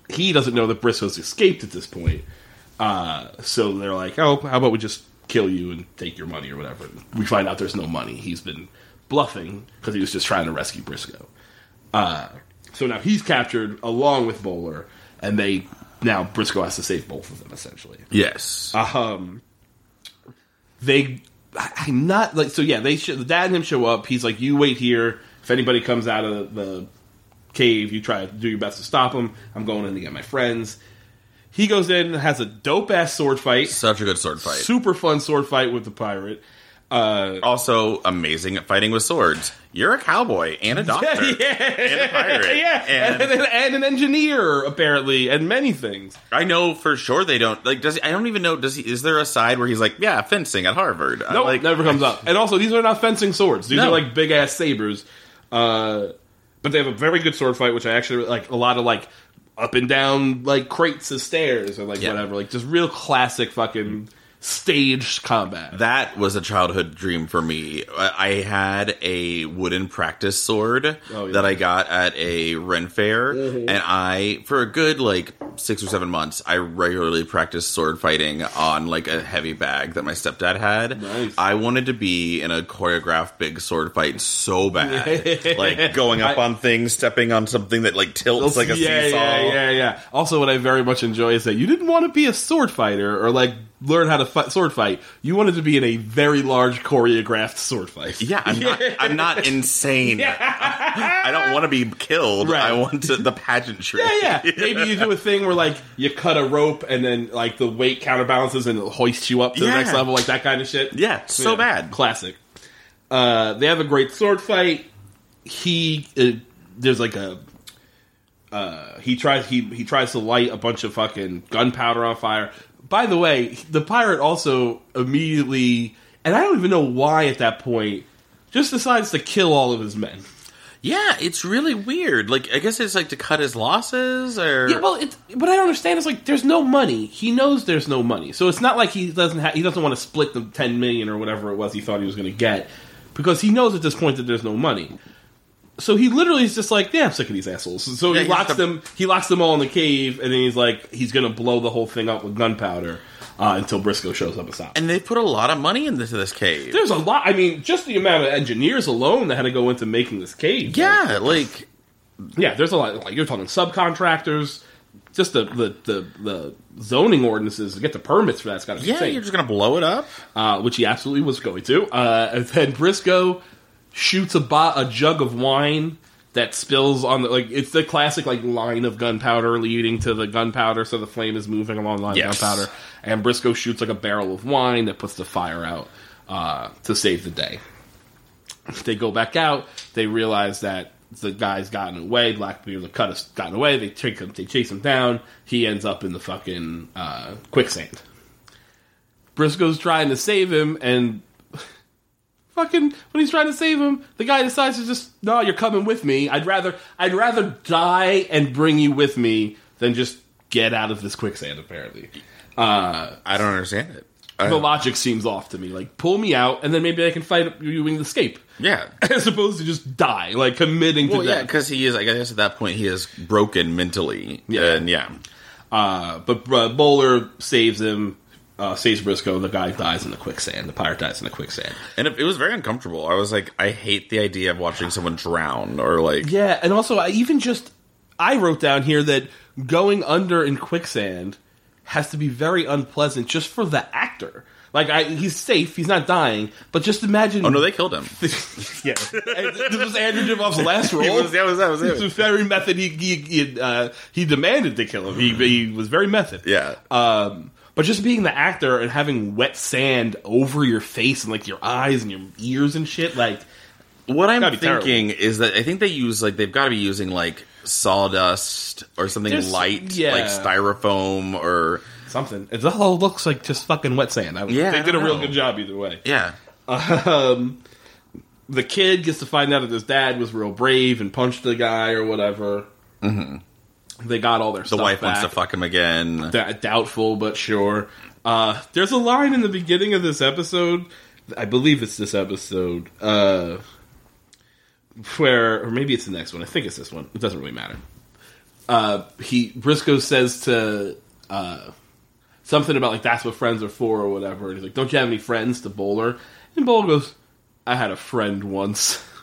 He doesn't know that Brisco's escaped at this point. Uh, so they're like, oh, how about we just kill you and take your money or whatever. We find out there's no money. He's been bluffing because he was just trying to rescue Brisco. Uh, so now he's captured along with Bowler, and they now Brisco has to save both of them essentially. Yes. Um, they, I'm not like so. Yeah, they sh- the dad and him show up. He's like, you wait here. If anybody comes out of the cave, you try to do your best to stop them. I'm going in to get my friends. He goes in, and has a dope ass sword fight. Such a good sword fight. Super fun sword fight with the pirate. Uh, also amazing at fighting with swords. You're a cowboy and a doctor yeah, and a pirate. yeah, And, and, and an engineer apparently, and many things. I know for sure they don't like. Does he, I don't even know? Does he? Is there a side where he's like, yeah, fencing at Harvard? No, Nope, like, never comes up. And also, these are not fencing swords; these No. are like big ass sabers. Uh, but they have a very good sword fight, which I actually like. A lot of like up and down like crates of stairs or like Yeah. whatever, like just real classic fucking staged combat. That was a childhood dream for me. I had a wooden practice sword Oh, yeah. Mm-hmm. that I got at a Ren fair, and I, for a good like six or seven months, I regularly practiced sword fighting on like a heavy bag that my stepdad had. Nice. I wanted to be in a choreographed big sword fight so bad, like going up I- on things, stepping on something that like tilts like a yeah, seesaw. yeah, yeah, yeah. Also, what I very much enjoy is that you didn't want to be a sword fighter or like learn how to fight, sword fight. You wanted to be in a very large choreographed sword fight. Yeah, I'm not. I'm not insane. I don't want to be killed. Right. I want to, the pageantry. Yeah, yeah. Maybe you do a thing where like you cut a rope and then like the weight counterbalances and it hoists you up to the next level, like that kind of shit. Yeah, so bad. Classic. Uh, they have a great sword fight. He uh, there's like a uh, he tries he he tries to light a bunch of fucking gunpowder on fire. By the way, the pirate also immediately and I don't even know why at that point just decides to kill all of his men. Yeah, it's really weird. Like, I guess it's like to cut his losses, or Yeah, well, it's, what I don't understand is like there's no money. He knows there's no money, so it's not like he doesn't ha- he doesn't want to split the ten million or whatever it was he thought he was going to get because he knows at this point that there's no money. So he literally is just like, yeah, I'm sick of these assholes. So Yeah, he locks the- them. He locks them all in the cave, and then he's like, he's going to blow the whole thing up with gunpowder uh, until Brisco shows up and stops. and they put a lot of money into this cave. There's a lot. I mean, just the amount of engineers alone that had to go into making this cave. yeah, like yeah, there's a lot. Like you're talking subcontractors, just the the the, the zoning ordinances to get the permits for that's got to Yeah, insane. you're just gonna blow it up. uh, which he absolutely was going to. Uh, and then Brisco shoots a bo- a jug of wine that spills on the like it's the classic like line of gunpowder leading to the gunpowder, so the flame is moving along the line Yes. of gunpowder. And Brisco shoots like a barrel of wine that puts the fire out uh, to save the day. They go back out. They realize that the guy's gotten away. Blackbeard, the cut has gotten away. They take him. They chase him down. He ends up in the fucking uh, quicksand. Brisco's trying to save him, and fucking when he's trying to save him, the guy decides to just no, you're coming with me. I'd rather I'd rather die and bring you with me than just get out of this quicksand. Apparently, uh, I don't understand it. I- the logic seems off to me. Like pull me out, and then maybe I can fight you and escape, yeah. as opposed to just die, like committing Well, to yeah, because he is. I guess at that point he is broken mentally. Yeah. and yeah. Uh, but uh, Bowler saves him. Uh, saves Brisco. The guy dies in the quicksand. The pirate dies in the quicksand. And it, it was very uncomfortable. I was like, I hate the idea of watching someone drown or like. Yeah, and also I even just I wrote down here that going under in quicksand has to be very unpleasant just for the actor. Like I, he's safe, he's not dying, but just imagine. Oh no, they killed him. yeah, this was Andrew Divoff's last role. Was- that was- that was it. This was very method. He he he, uh, he demanded to kill him. He he was very method. Yeah. Um, but just being the actor and having wet sand over your face and like your eyes and your ears and shit, like What I'm thinking is that I think they use like they've got to be using like sawdust or something There's- light, yeah. like styrofoam or something. It all looks like just fucking wet sand. I, Yeah, they I did a real know. good job either way. yeah. Um, the kid gets to find out that his dad was real brave and punched the guy or whatever. Mm-hmm. They got all their stuff. The wife back. wants to fuck him again. D- doubtful, but sure. Uh, there's a line in the beginning of this episode. I believe it's this episode. Uh, where, or maybe it's the next one. I think it's this one. It doesn't really matter. Uh, he Brisco says to uh, something about like that's what friends are for or whatever. And he's like, "Don't you have any friends?" To Bowler, and Bowler goes, "I had a friend once."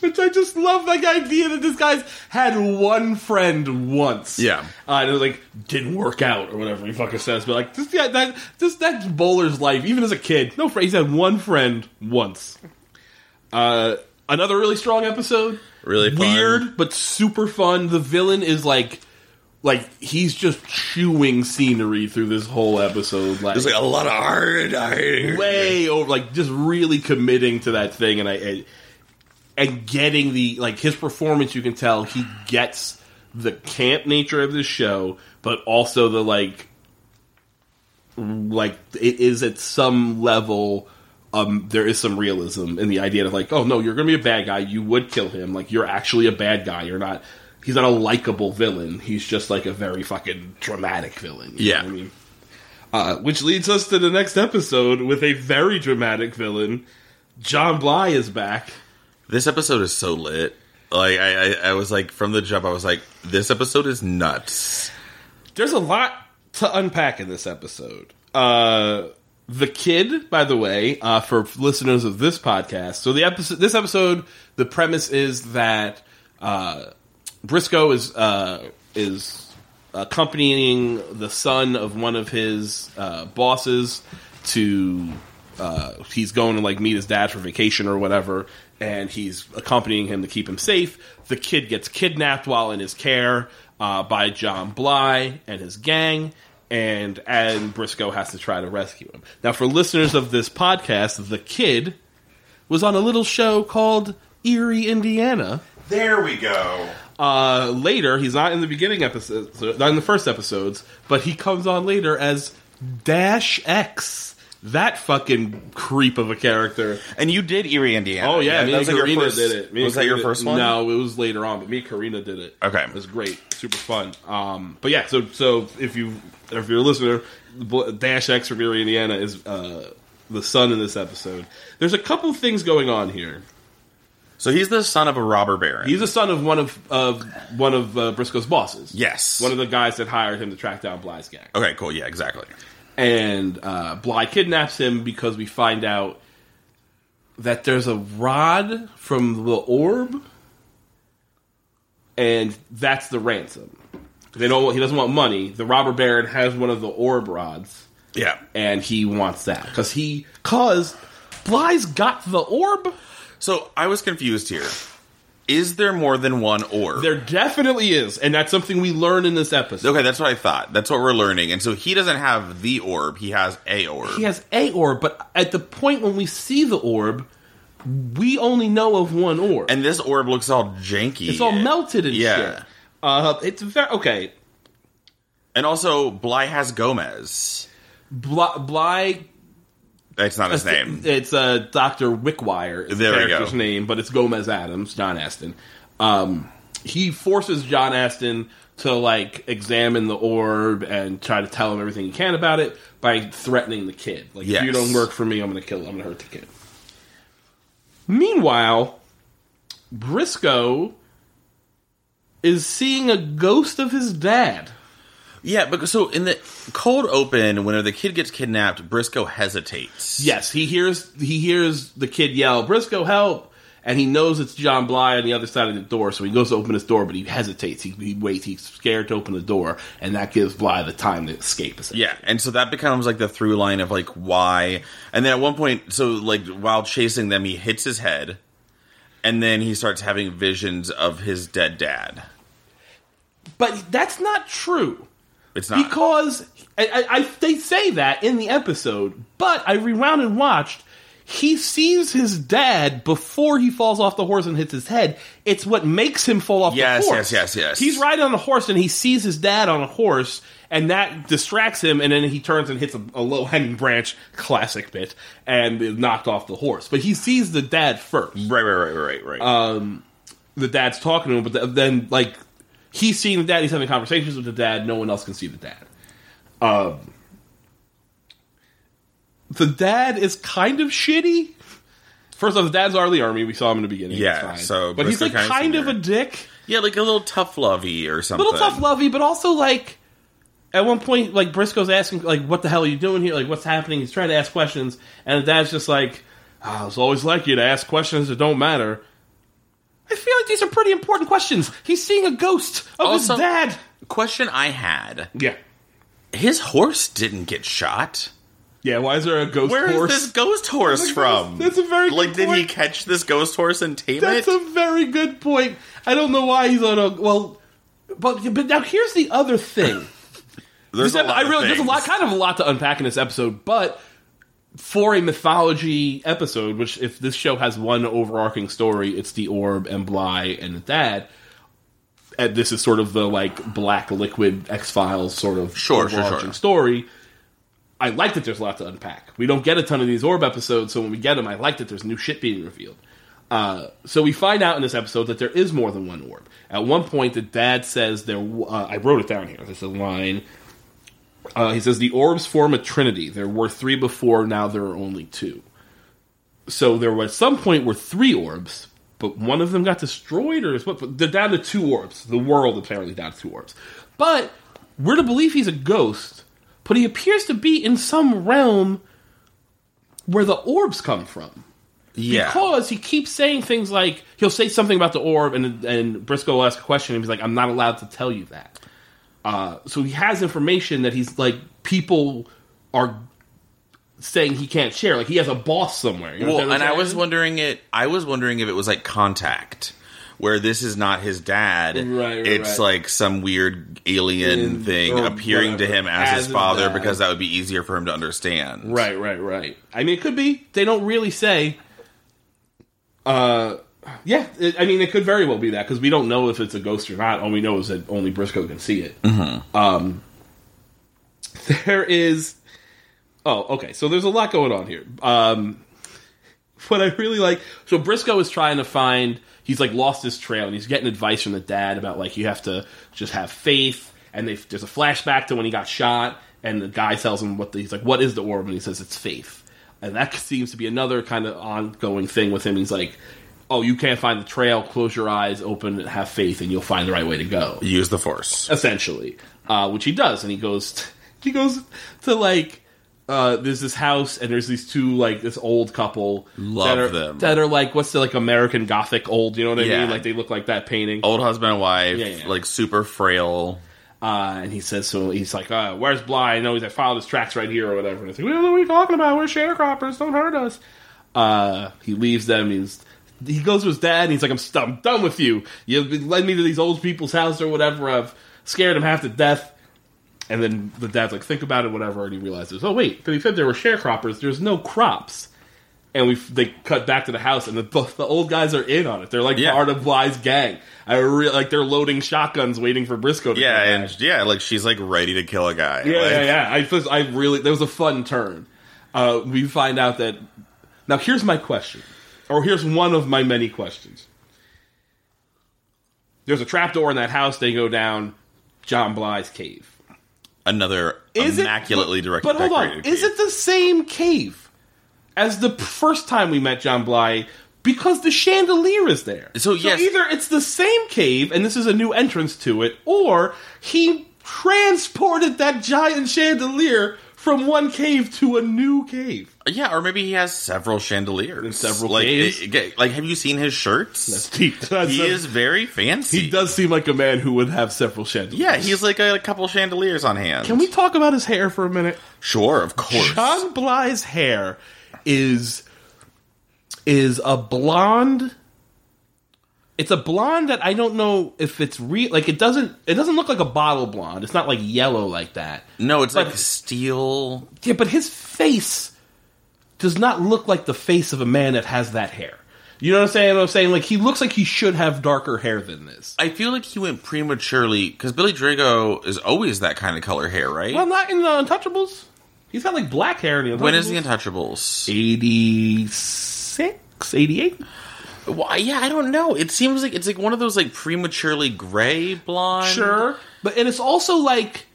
Which I just love like idea that this guy's had one friend once. Yeah. Uh, and it was like didn't work out or whatever he fucking says. But like this guy, that this that's Bowler's life. Even as a kid, no friend. He's had one friend once. Uh, another really strong episode. Really fun. weird, but super fun. The villain is like, like he's just chewing scenery through this whole episode. Like, There's like a lot of hard. way over, like just really committing to that thing, and I. I and getting the like his performance you can tell he gets the camp nature of this show but also the like like it is at some level um there is some realism in the idea of like oh no you're gonna be a bad guy. You would kill him. Like you're actually a bad guy. You're not he's not a likable villain. He's just like a very fucking dramatic villain. You Yeah. i mean? Uh, which leads us to the next episode with a very dramatic villain. John bly is back This episode is so lit. Like I, I, I was like from the jump, I was like, this episode is nuts. There's a lot to unpack in this episode. Uh, the kid, by the way, uh, for listeners of this podcast. So the episode, this episode, the premise is that uh, Brisco is uh, is accompanying the son of one of his uh, bosses to. Uh, he's going to like meet his dad for vacation or whatever, and he's accompanying him to keep him safe. The kid gets kidnapped while in his care uh, by John Bly and his gang, and and Brisco has to try to rescue him. Now, for listeners of this podcast, the kid was on a little show called Erie, Indiana. There we go. Uh, later, he's not in the beginning episodes, not in the first episodes, but he comes on later as Dash X. That fucking creep of a character. And you did Erie, Indiana. Oh yeah, me that and was like Karina first- did it. Was that your first one? No, it was later on, but me and Karina did it. Okay. it was great, super fun. Um, but yeah, so so if you if you're a listener, Dash X from Erie, Indiana is uh, the son in this episode. There's a couple things going on here. So he's the son of a robber baron. He's the son of one of of one of uh, Brisco's bosses. yes. one of the guys that hired him to track down Bly's gang. okay, cool. Yeah, exactly. And uh, Bly kidnaps him because we find out that there's a rod from the orb, and that's the ransom. They don't. He doesn't want money. The robber baron has one of the orb rods, Yeah. and he wants that because he cause Bly's got the orb. So I was confused here. Is there more than one orb? There definitely is, and that's something we learn in this episode. Okay, that's what I thought. That's what we're learning. And so he doesn't have the orb, he has a orb. He has a orb, but at the point when we see the orb, we only know of one orb. and this orb looks all janky. it's all melted and Yeah. shit. Uh, it's very okay. And also, Bly has Gomez. Bly, Bly That's not his name. It's uh, Doctor Wickwire. Is There the we character's go. name, but it's Gomez Addams, John Astin. Um, he forces John Astin to like examine the orb and try to tell him everything he can about it by threatening the kid. Like, if you don't work for me, I'm going to kill. I'm going to hurt the kid. Meanwhile, Brisco is seeing a ghost of his dad. Yeah, because so in the cold open, whenever the kid gets kidnapped, Brisco hesitates. Yes, he hears he hears the kid yell, "Brisco, help!" And he knows it's John Bly on the other side of the door, so he goes to open his door, but he hesitates. He, he waits. He's scared to open the door, and that gives Bly the time to escape. Yeah, and so that becomes like the through line of like why. And then at one point, so like while chasing them, he hits his head, and then he starts having visions of his dead dad. But that's not true It's not because I, I, I, they say that in the episode, but I rewound and watched. He sees his dad before he falls off the horse and hits his head. It's what makes him fall off Yes, the horse. yes, yes, yes. He's riding on a horse and he sees his dad on a horse, and that distracts him. And then he turns and hits a, a low hanging branch, classic bit, and is knocked off the horse. But he sees the dad first. right, right, right, right, right. Uh, The dad's talking to him, but then like he's seeing the dad. He's having conversations with the dad. No one else can see the dad. Um, the dad is kind of shitty. First off, the dad's. Lee Ermey. We saw him in the beginning. Yeah, so but he's like kind of a dick. yeah, like a little tough lovey or something. A little tough lovey, but also like at one point, like Brisco's asking, like, "What the hell are you doing here? Like, what's happening?" He's trying to ask questions, and the dad's just like, oh, "It's always like you to ask questions that don't matter." I feel like these are pretty important questions. He's seeing a ghost of Also- his dad. Question I had: Yeah, His horse didn't get shot. yeah. Why is there a ghost Where is horse? this ghost oh horse That's from? that's a very like. Did he catch this ghost horse and tame That's it? That's a very good point. I don't know why he's on a well, but but now here's the other thing. There's This a lot I really there's a lot, kind of a lot to unpack in this episode, but for a mythology episode, which if this show has one overarching story, it's the orb and Bly and the dad. And this is sort of the like black liquid X Files sort of Sure, sure, sure. story. I like that there's a lot to unpack. We don't get a ton of these orb episodes, so when we get them, I like that there's new shit being revealed. Uh, so we find out in this episode that there is more than one orb. At one point, the dad says there. Uh, I wrote it down here. There's a line. Uh, he says the orbs form a trinity. There were three before. Now there are only two. So there was some point were three orbs, but one of them got destroyed, or is what? They're down to two orbs. The world apparently down to two orbs. But we're to believe he's a ghost, but he appears to be in some realm where the orbs come from Yeah. because he keeps saying things like he'll say something about the orb, and and Brisco will ask a question, and he's like, "I'm not allowed to tell you that." Uh, so he has information that he's like people are saying he can't share. Like he has a boss somewhere. You know Well, and I was wondering it. I was wondering if it was like contact, where this is not his dad. Right, right, it's right. like some weird alien In- thing appearing to him as, as his his father dad. because that would be easier for him to understand. Right, right, right. I mean, it could be. They don't really say. Uh, yeah. It, I mean, it could very well be that because we don't know if it's a ghost or not. All we know is that only Brisco can see it. Um, there is. Oh, okay. So there's a lot going on here. Um, what I really like. So Brisco is trying to find. He's like lost his trail, and he's getting advice from the dad about like you have to just have faith. And they, there's a flashback to when he got shot, and the guy tells him what the, he's like. What is the orb? And he says it's faith. And that seems to be another kind of ongoing thing with him. He's like, "Oh, you can't find the trail. Close your eyes, open, have faith, and you'll find the right way to go." Use the force. essentially, uh, which he does, and he goes, he goes to like uh, there's this house and there's these two like this old couple Love that are, them. that are like what's the like American Gothic old, you know what I Yeah. mean? Like they look like that painting. Old husband and wife, Yeah, yeah. like super frail. Uh, and he says, so he's like, uh, where's Bly? I know he's like, filed his tracks right here or whatever. And it's like, we what you're talking about. We're sharecroppers. Don't hurt us. Uh, he leaves them. He's, he goes to his dad and he's like, I'm, st- I'm done with you. You led me to these old people's house or whatever. I've scared him half to death. And then the dad's like, think about it, whatever. And he realizes, oh, wait, but he said there were sharecroppers. There's no crops. And we they cut back to the house, and the, the old guys are in on it. They're like Yeah. part of Bly's gang. I re- like they're loading shotguns, waiting for Brisco to Yeah, come back. and yeah, like she's like ready to kill a guy. Yeah, Like, yeah, yeah. I, was- I really, there was a fun turn. Uh, we find out that. Now, here's my question. Or here's one of my many questions. There's a trapdoor in that house. They go down John Bly's cave. Another Is immaculately it, directed. But hold on. decorated Is it the same cave as the first time we met John Bly? Because the chandelier is there. So, yes. either it's the same cave and this is a new entrance to it, or he transported that giant chandelier from one cave to a new cave. Yeah, or maybe he has several chandeliers. And several like, it- eh, it- like, have you seen his shirts? That's deep. That's he a- is very fancy. He does seem like a man who would have several chandeliers. Yeah, he's like a, couple chandeliers on hand. Can we talk about his hair for a minute? Sure, of course. John Bly's hair is is a blonde. It's a blonde that I don't know if it's real. Like it doesn't. It doesn't look like a bottle blonde. It's not like yellow like that. no, it's But- like steel. Yeah, but his face does not look like the face of a man that has that hair. You know what I'm saying? What I'm saying like he looks like he should have darker hair than this. I feel like he went prematurely because Billy Drago is always that kind of color hair, right? Well, not in the Untouchables. He's got like black hair in the Untouchables. when is the Untouchables? 86, 88? Well, yeah, I don't know. It seems like it's like one of those like prematurely gray blonde. Sure, but and it's also like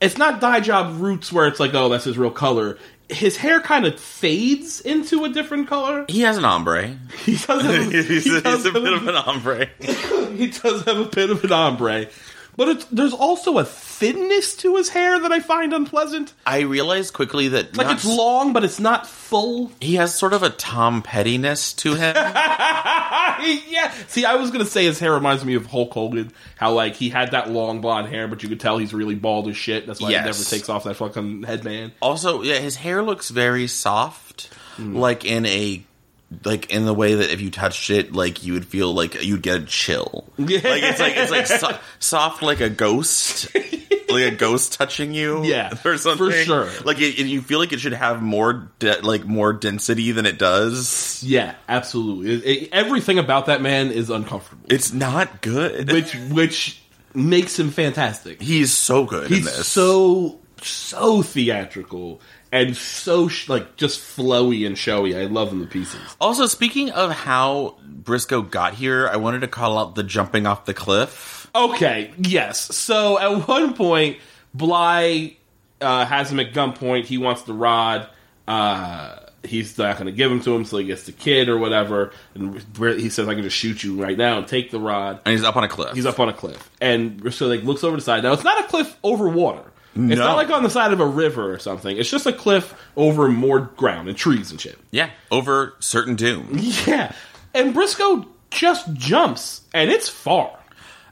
it's not dye job roots where it's like oh that's his real color. His hair kind of fades into a different color. he has an ombre. He does have, he's, he he's does a have bit of an ombre. he does have a bit of an ombre, but it's, there's also a thinness to his hair that I find unpleasant. I realized quickly that Like it's long, but it's not full. he has sort of a Tom Pettiness to him. yeah. See, I was gonna say his hair reminds me of Hulk Hogan. How like he had that long blonde hair, but you could tell he's really bald as shit. That's why Yes. he never takes off that fucking headband. also, yeah, his hair looks very soft, Hmm. like in a like in the way that if you touched it, like you would feel like you'd get a chill. Yeah. Like it's like it's like so- soft, like a ghost, like a ghost touching you. Yeah, or something. for sure. Like it, it- you feel like it should have more de- like more density than it does. Yeah, absolutely. It- everything about that man is uncomfortable, It's not good. which which makes him fantastic. He's so good in He's this. so so theatrical and so sh- like just flowy and showy. I love them to pieces. Also, speaking of how Brisco got here, I wanted to call out the jumping off the cliff. Okay, yes. So at one point, Bly uh, has him at gunpoint. He wants the rod. Uh, he's not going to give him to him, so he gets the kid or whatever. And he says, "I can just shoot you right now and take the rod." And he's up on a cliff. He's up on a cliff, and so like looks over the side. Now it's not a cliff over water. It's not like on the side of a river or something. It's just a cliff over more ground and trees and shit. Yeah, over certain doom. Yeah, and Brisco just jumps, and it's far.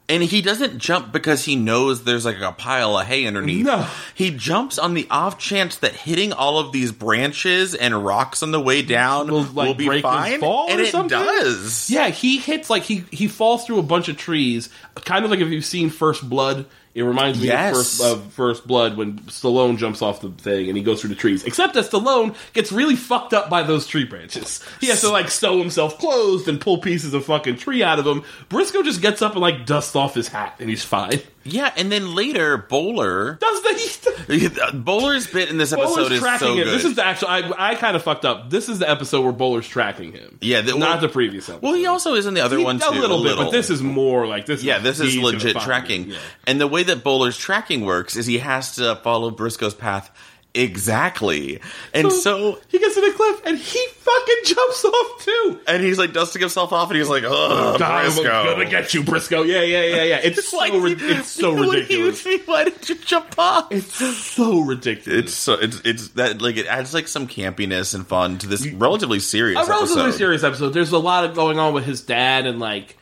And he doesn't jump because he knows there's like a pile of hay underneath. No. He jumps on the off chance that hitting all of these branches and rocks on the way down Will, will, like, be break his fine. fall and it something? does. Yeah, he hits like he he falls through a bunch of trees, kind of like if you've seen First Blood. It reminds me Yes. of First, of First Blood when Stallone jumps off the thing and he goes through the trees. Except that Stallone gets really fucked up by those tree branches. He has to like sew himself closed and pull pieces of fucking tree out of him. Brisco just gets up and like dusts off his hat and he's fine. Yeah, and then later, Bowler. Does the Bowler's bit in this episode Bowler's is tracking so him? good. This is the actual. I I kind of fucked up. This is the episode where Bowler's tracking him. Yeah, the- not well- the previous episode. well, he also is in the other He- one too. a little bit, but this is more like this. Yeah, this is legit tracking. Yeah. And the way that Bowler's tracking works is he has to follow Brisco's path exactly. And so, he gets to the cliff and he fucking jumps off too. and he's like dusting himself off, and he's like, "Oh, I'm gonna get you, Brisco. Yeah, yeah, yeah, yeah. It's so Like, ri- it's so ridiculous. you? Why did you jump off? It's so ridiculous. It's so it's it's that like it adds like some campiness and fun to this relatively serious a relatively episode. serious episode. There's a lot of going on with his dad and like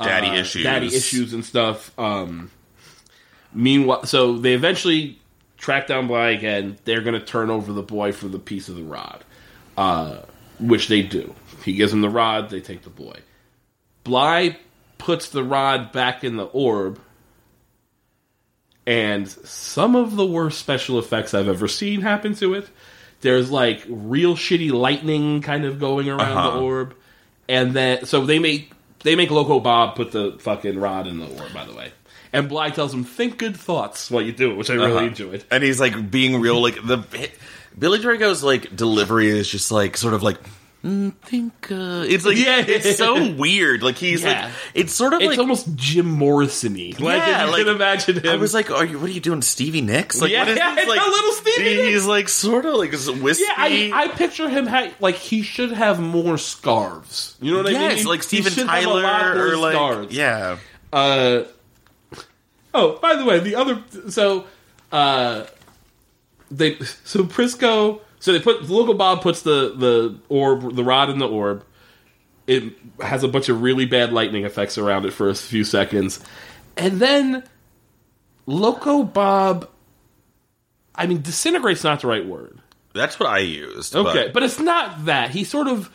daddy uh, issues, daddy issues and stuff. Um, meanwhile, so they eventually track down Bly again. They're going to turn over the boy for the piece of the rod, uh, which they do. He gives them the rod. They take the boy. Bly puts the rod back in the orb. And some of the worst special effects I've ever seen happen to it. There's like real shitty lightning kind of going around Uh-huh. the orb, and then so they make they make Loco Bob put the fucking rod in the orb. By the way, and Bly tells him think good thoughts while you do it, which I really Uh-huh. enjoyed. and he's like being real like the Billy Drago's like delivery is just like sort of like mm, think uh, it's like Yeah. it's so weird like he's Yeah. like it's sort of It's like almost Jim Morrison-y. Like Yeah, if you like, can imagine him. I was like, "Are you? What are you doing, Stevie Nicks? Like, Yeah, what is yeah, this? it's Like, a little Stevie Nicks. He's like sort of like wispy. yeah, I, I picture him ha- like he should have more scarves. You know what I mean? yes, like He Steven should have a lot Tyler more or like scarves. yeah. Uh, oh, by the way, the other so uh, they so Brisco so they put Loco Bob puts the the orb the rod in the orb. It has a bunch of really bad lightning effects around it for a few seconds, and then Loco Bob. I mean, disintegrate's not the right word. That's what I used. Okay, but, but it's not that. He sort of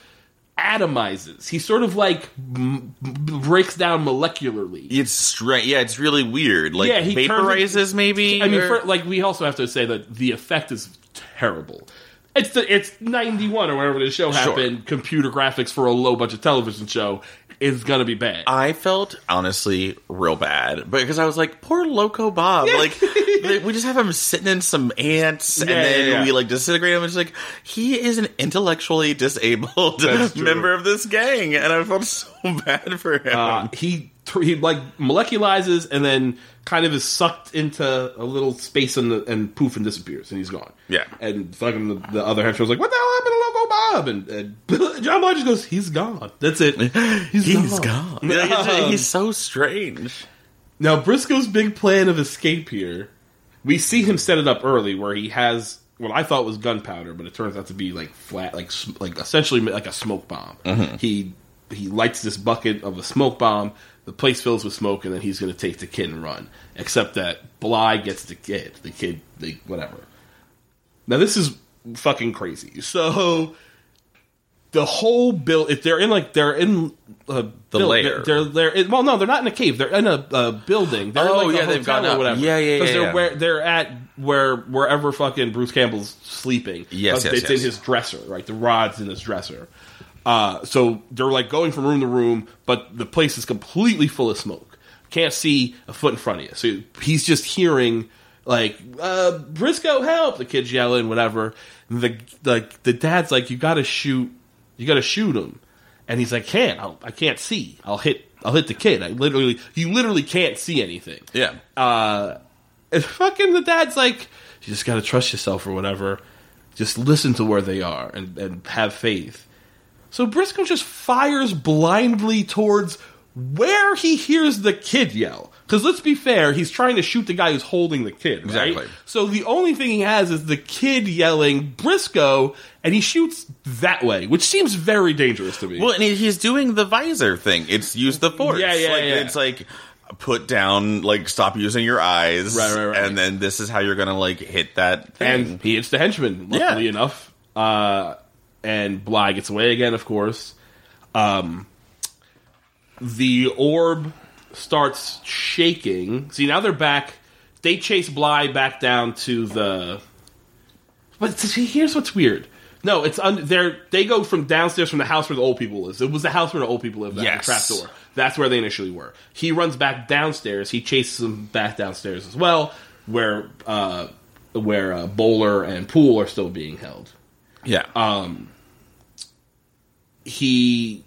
atomizes. He sort of like m- m- breaks down molecularly. it's strange. Yeah, it's really weird. Like Yeah, he turns vaporizes, maybe. I mean, for, like we also have to say that the effect is terrible. It's the it's ninety one or whatever the show happened. Computer graphics for a low budget television show is gonna be bad. I felt honestly real bad because I was like, poor Loco Bob. Like, we just have him sitting in some ants, and Yeah, then yeah, yeah. we like disintegrate him. It's like he is an intellectually disabled That's true. member of this gang, and I felt so bad for him. uh, he he like moleculizes and then kind of is sucked into a little space and, the, and poof and disappears and he's gone. Yeah. and fucking the, the other henchman's like, "What the hell happened to Loco Bob?" And, and John Boy just goes, "He's gone. That's it. He's, He's gone." gone. Yeah, he's, he's so strange. Now Brisco's big plan of escape here, we see him set it up early where he has what I thought was gunpowder, but it turns out to be like flat, like like essentially like a smoke bomb. Mm-hmm. He he lights this bucket of a smoke bomb. The place fills with smoke, and then he's going to take the kid and run. Except that Bly gets the kid. The kid, the whatever. Now this is fucking crazy. So the whole build, if they're in like they're in uh, The build- lair. They're they're well, no, they're not in a cave. They're in a, a building. They're Oh, in like a yeah, they've gone or up. whatever. Yeah, yeah, 'Cause yeah, they're yeah. where they're at where wherever fucking Bruce Campbell's sleeping. Yes, 'Cause yes, it's in his dresser, right? The rod's in his dresser. Uh, so they're like going from room to room, but the place is completely full of smoke. Can't see a foot in front of you. So he's just hearing like uh, Brisco, help! The kids yelling, whatever. And the like the dad's like, you got to shoot, you got to shoot him, and he's like, can't, I'll, I can't see. I'll hit, I'll hit the kid. I literally, you literally can't see anything Yeah. uh, and fucking the dad's like, you just got to trust yourself or whatever. Just listen to where they are and, and have faith. So Brisco just fires blindly towards where he hears the kid yell. Because let's be fair, he's trying to shoot the guy who's holding the kid, right? Exactly. So the only thing he has is the kid yelling Brisco, and he shoots that way, which seems very dangerous to me. Well, and he's doing the visor thing. It's use the force. Yeah, yeah, like, yeah. It's like put down, like stop using your eyes, Right, right, right. and then this is how you're gonna like hit that thing. and he hits the henchman, luckily Yeah. enough. Uh, and Bly gets away again, of course. Um, the orb starts shaking. See, now they're back. They chase Bly back down to the. But see, here's what's weird. No, it's un- they're they go from downstairs from the house where the old people live. It was the house where the old people live. That Yes. the trap door. That's where they initially were. He runs back downstairs. He chases them back downstairs as well, where uh, where uh, Bowler and Poole are still being held. yeah, He,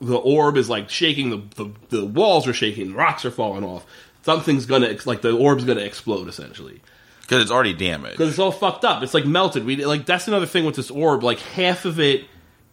the orb is like shaking. The the, the walls are shaking. Rocks are falling off. Something's gonna like the orb's gonna explode essentially. because it's already damaged. because it's all fucked up. It's like melted. We like that's another thing with this orb. Like half of it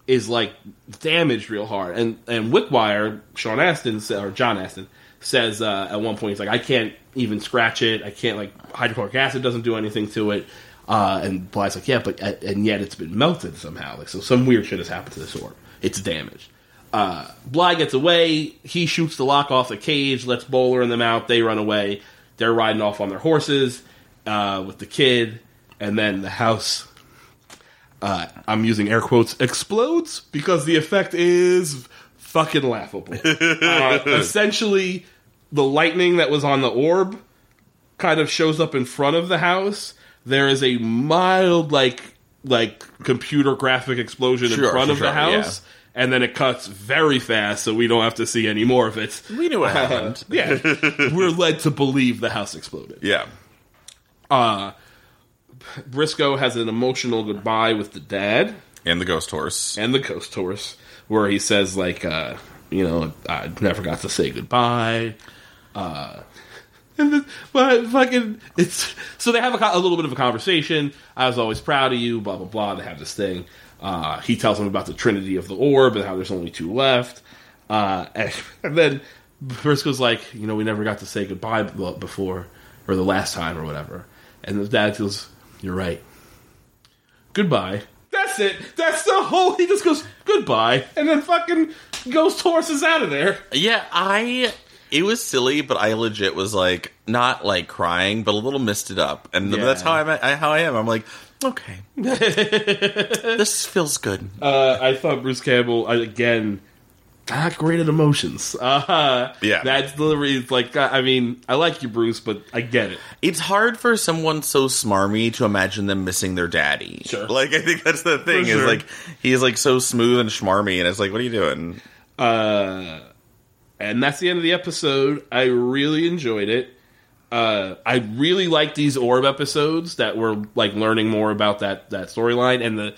is like damaged real hard. And and Wickwire, Sean Astin or John Astin says uh, at one point he's like, I can't even scratch it. I can't like hydrochloric acid doesn't do anything to it. Uh, and Bly's like, yeah, but uh, and yet it's been melted somehow. Like so, some weird shit has happened to this orb. It's damaged. Uh, Bly gets away. He shoots the lock off the cage, lets Bowler and them out. They run away. They're riding off on their horses uh, with the kid, and then the house. Uh, I'm using air quotes explodes because the effect is fucking laughable. uh, essentially, the lightning that was on the orb kind of shows up in front of the house. There is a mild, like like computer graphic explosion in Sure, front of sure, the house, and then it cuts very fast, so we don't have to see any more of it. We knew what happened. yeah, we're led to believe the house exploded. yeah. Uh, Brisco has an emotional goodbye with the dad And the ghost horse. and the ghost horse, where he says like, uh, you know, I never got to say goodbye. Uh, and but fucking, it's so they have a, a little bit of a conversation. I was always proud of you. Blah blah blah. They have this thing. Uh, he tells him about the Trinity of the Orb and how there's only two left. Uh, and, and then Brisco's like, you know, we never got to say goodbye before, or the last time, or whatever. And the dad goes, "You're right. Goodbye." That's it. That's the whole. He just goes goodbye, and then fucking ghost horse is out of there. Yeah, I. It was silly, but I legit was like not like crying, but a little misted up, and Yeah. that's how I'm. I, how I am. I'm like, okay, this feels good. Uh, I thought Bruce Campbell again not great at emotions. Uh, Yeah. that delivery is like. I mean, I like you, Bruce, but I get it. It's hard for someone so smarmy to imagine them missing their daddy. Sure. Like I think that's the thing For is sure. like he's like so smooth and schmarmy, and it's like, what are you doing? Uh, and that's the end of the episode. I really enjoyed it. Uh, I really like these orb episodes that were like learning more about that that storyline and the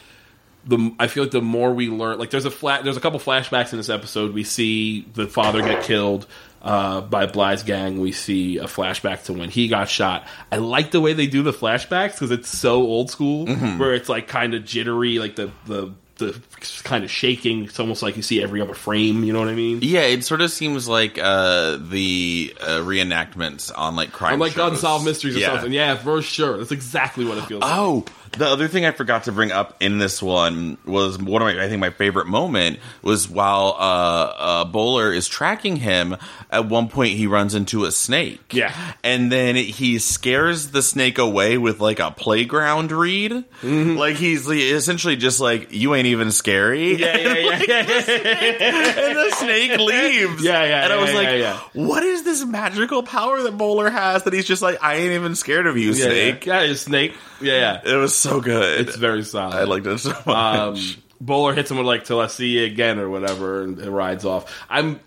the I feel like the more we learn, like there's a flat, there's a couple flashbacks in this episode. We see the father get killed uh, by Bly's gang. We see a flashback to when he got shot. I like the way they do the flashbacks because it's so old school, where it's like kind of jittery, like the the the kind of shaking. It's almost like you see every other frame. You know what I mean? Yeah, it sort of seems like uh, the uh, reenactments on like crime, I'm like shows. unsolved mysteries or Yeah. something. Yeah, for sure. That's exactly what it feels. like. Oh, the other thing I forgot to bring up in this one was one of my, I think my favorite moment was while uh, uh, Bowler is tracking him. At one point, he runs into a snake. Yeah. and then he scares the snake away with like a playground read. Mm-hmm. Like he's like, essentially just like, "You ain't even scary." Yeah, yeah, yeah, yeah, and the snake leaves. Yeah, yeah, And I was yeah, like, yeah, yeah. "What is this magical power that Bowler has that he's just like, I ain't even scared of you, yeah, snake." Yeah, yeah, snake. Yeah, yeah. It was so good. It's very solid. I liked it so much. um, Bowler hits him with like "Till I see you again" or whatever, and it rides off. I'm,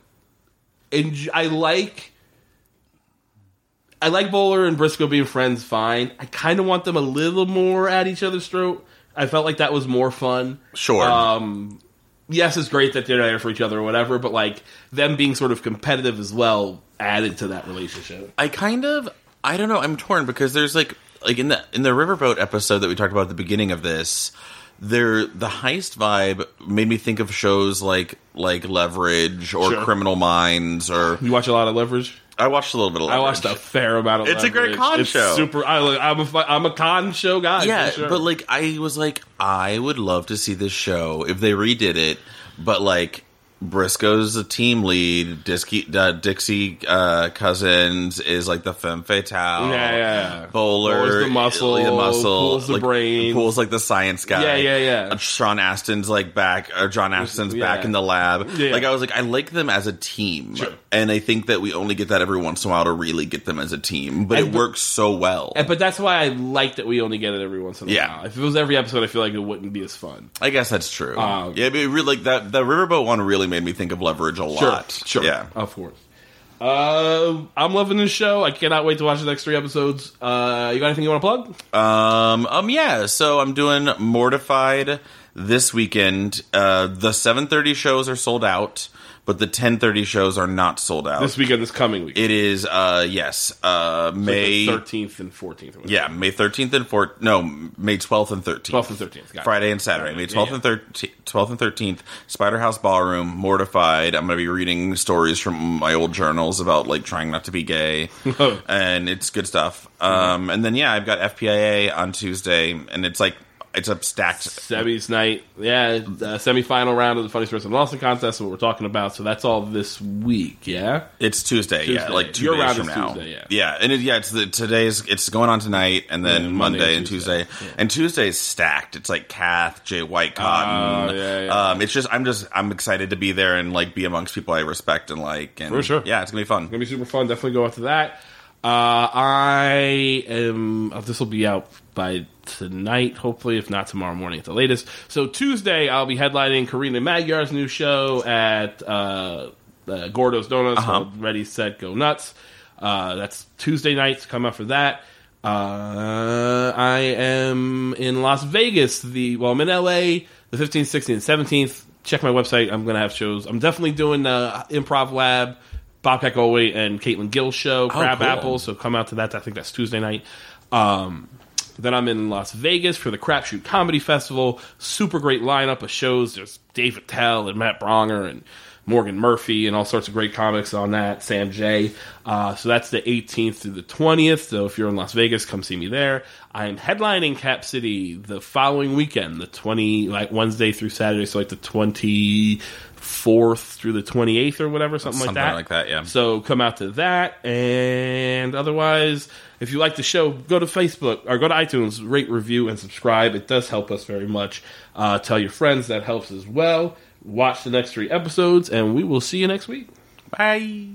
enj- I like, I like Bowler and Brisco being friends. Fine. I kind of want them a little more at each other's throat. I felt like that was more fun. sure. Um, yes, it's great that they're there for each other or whatever, but like them being sort of competitive as well added to that relationship. I kind of I don't know, I'm torn because there's like like in the in the riverboat episode that we talked about at the beginning of this, there the heist vibe made me think of shows like like Leverage or Sure. Criminal Minds or You watch a lot of Leverage. I watched a little bit of I watched a fair amount of. It's a great con It's show. Super. I, I'm, a I'm a con show guy. Yeah, for sure. but like I was like, I would love to see this show if they redid it, but like Brisco's the team lead. Dixie, uh, Dixie uh, Cousins is like the femme fatale. Yeah, yeah, yeah. Bowler, Bowler's the muscle, the muscle, the like, brain. Poole's like the science guy. Yeah, yeah, yeah. Uh, Sean Astin's like back, or John Astin's Yeah. back in the lab. Yeah. Like I was like, I like them as a team, Sure. and I think that we only get that every once in a while to really get them as a team, but And it works so well. And- but that's why I like that we only get it every once in a Yeah. while. If it was every episode, I feel like it wouldn't be as fun. I guess that's true. Um, yeah, but it really like that. The Riverboat one really made me think of Leverage a lot. Sure, sure, Yeah. of course. Uh, I'm loving this show. I cannot wait to watch the next three episodes. Uh, you got anything you want to plug? Um. Um. Yeah. So I'm doing Mortified this weekend. Uh, the 7:30 shows are sold out, but the 10:30 shows are not sold out. This weekend, this coming week. it is uh yes, uh May thirteenth and fourteenth. yeah, May 13th and 4th no, May 12th and 13th. twelfth and thirteenth. Got it. Friday and Saturday, May Yeah, 12th yeah. and 13th, 12th and 13th, Spider House Ballroom, Mortified. I'm going to be reading stories from my old journals about like trying not to be gay, and it's good stuff. Um, and then yeah, I've got FPIA on Tuesday, and it's like it's a stacked. Semis night, yeah, uh, semifinal round of the Funniest Person in Austin contest. Is What we're talking about, so that's all this week. Yeah, It's Tuesday, yeah, like two Your days from now. Tuesday, yeah. yeah, and it, yeah, it's the today's it's going on tonight, and then Yeah, Monday, Monday and Tuesday, Tuesday. Yeah. and Tuesday is stacked. It's like Kath, Jay White Cotton. Oh, yeah, yeah. Um, it's just I'm just I'm excited to be there and like be amongst people I respect and like. And For sure. yeah, it's gonna be fun. gonna be super fun. Definitely go after that. Uh, I am. Uh, this will be out by tonight, hopefully, if not tomorrow morning at the latest. So Tuesday, I'll be headlining Karina Magyar's new show at uh, uh, Gourdough's Donuts. Uh-huh. Ready, Set, Go Nuts. Uh, that's Tuesday nights. Come out for that. Uh, I am in Las Vegas. The well, I'm in LA the 15th, 16th, and 17th. Check my website. I'm gonna have shows. I'm definitely doing uh, Improv Lab, Bobcat Goldthwait, and Caitlin Gill show, Crab cool. Apple. So come out to that. I think that's Tuesday night. Um, then I'm in Las Vegas for the Crapshoot Comedy Festival. Super great lineup of shows. There's Dave Attell and Matt Braunger and Morgan Murphy and all sorts of great comics on that. Sam J. Uh, so that's the 18th through the 20th. So if you're in Las Vegas, come see me there. I'm headlining Cap City the following weekend, the 20 like Wednesday through Saturday, so like the 24th through the 28th or whatever, something, Something like that. like that, yeah. So come out to that, and otherwise, if you like the show, go to Facebook or go to iTunes, rate, review, and subscribe. It does help us very much. Uh, tell your friends that helps as well. Watch the next three episodes, and we will see you next week. Bye.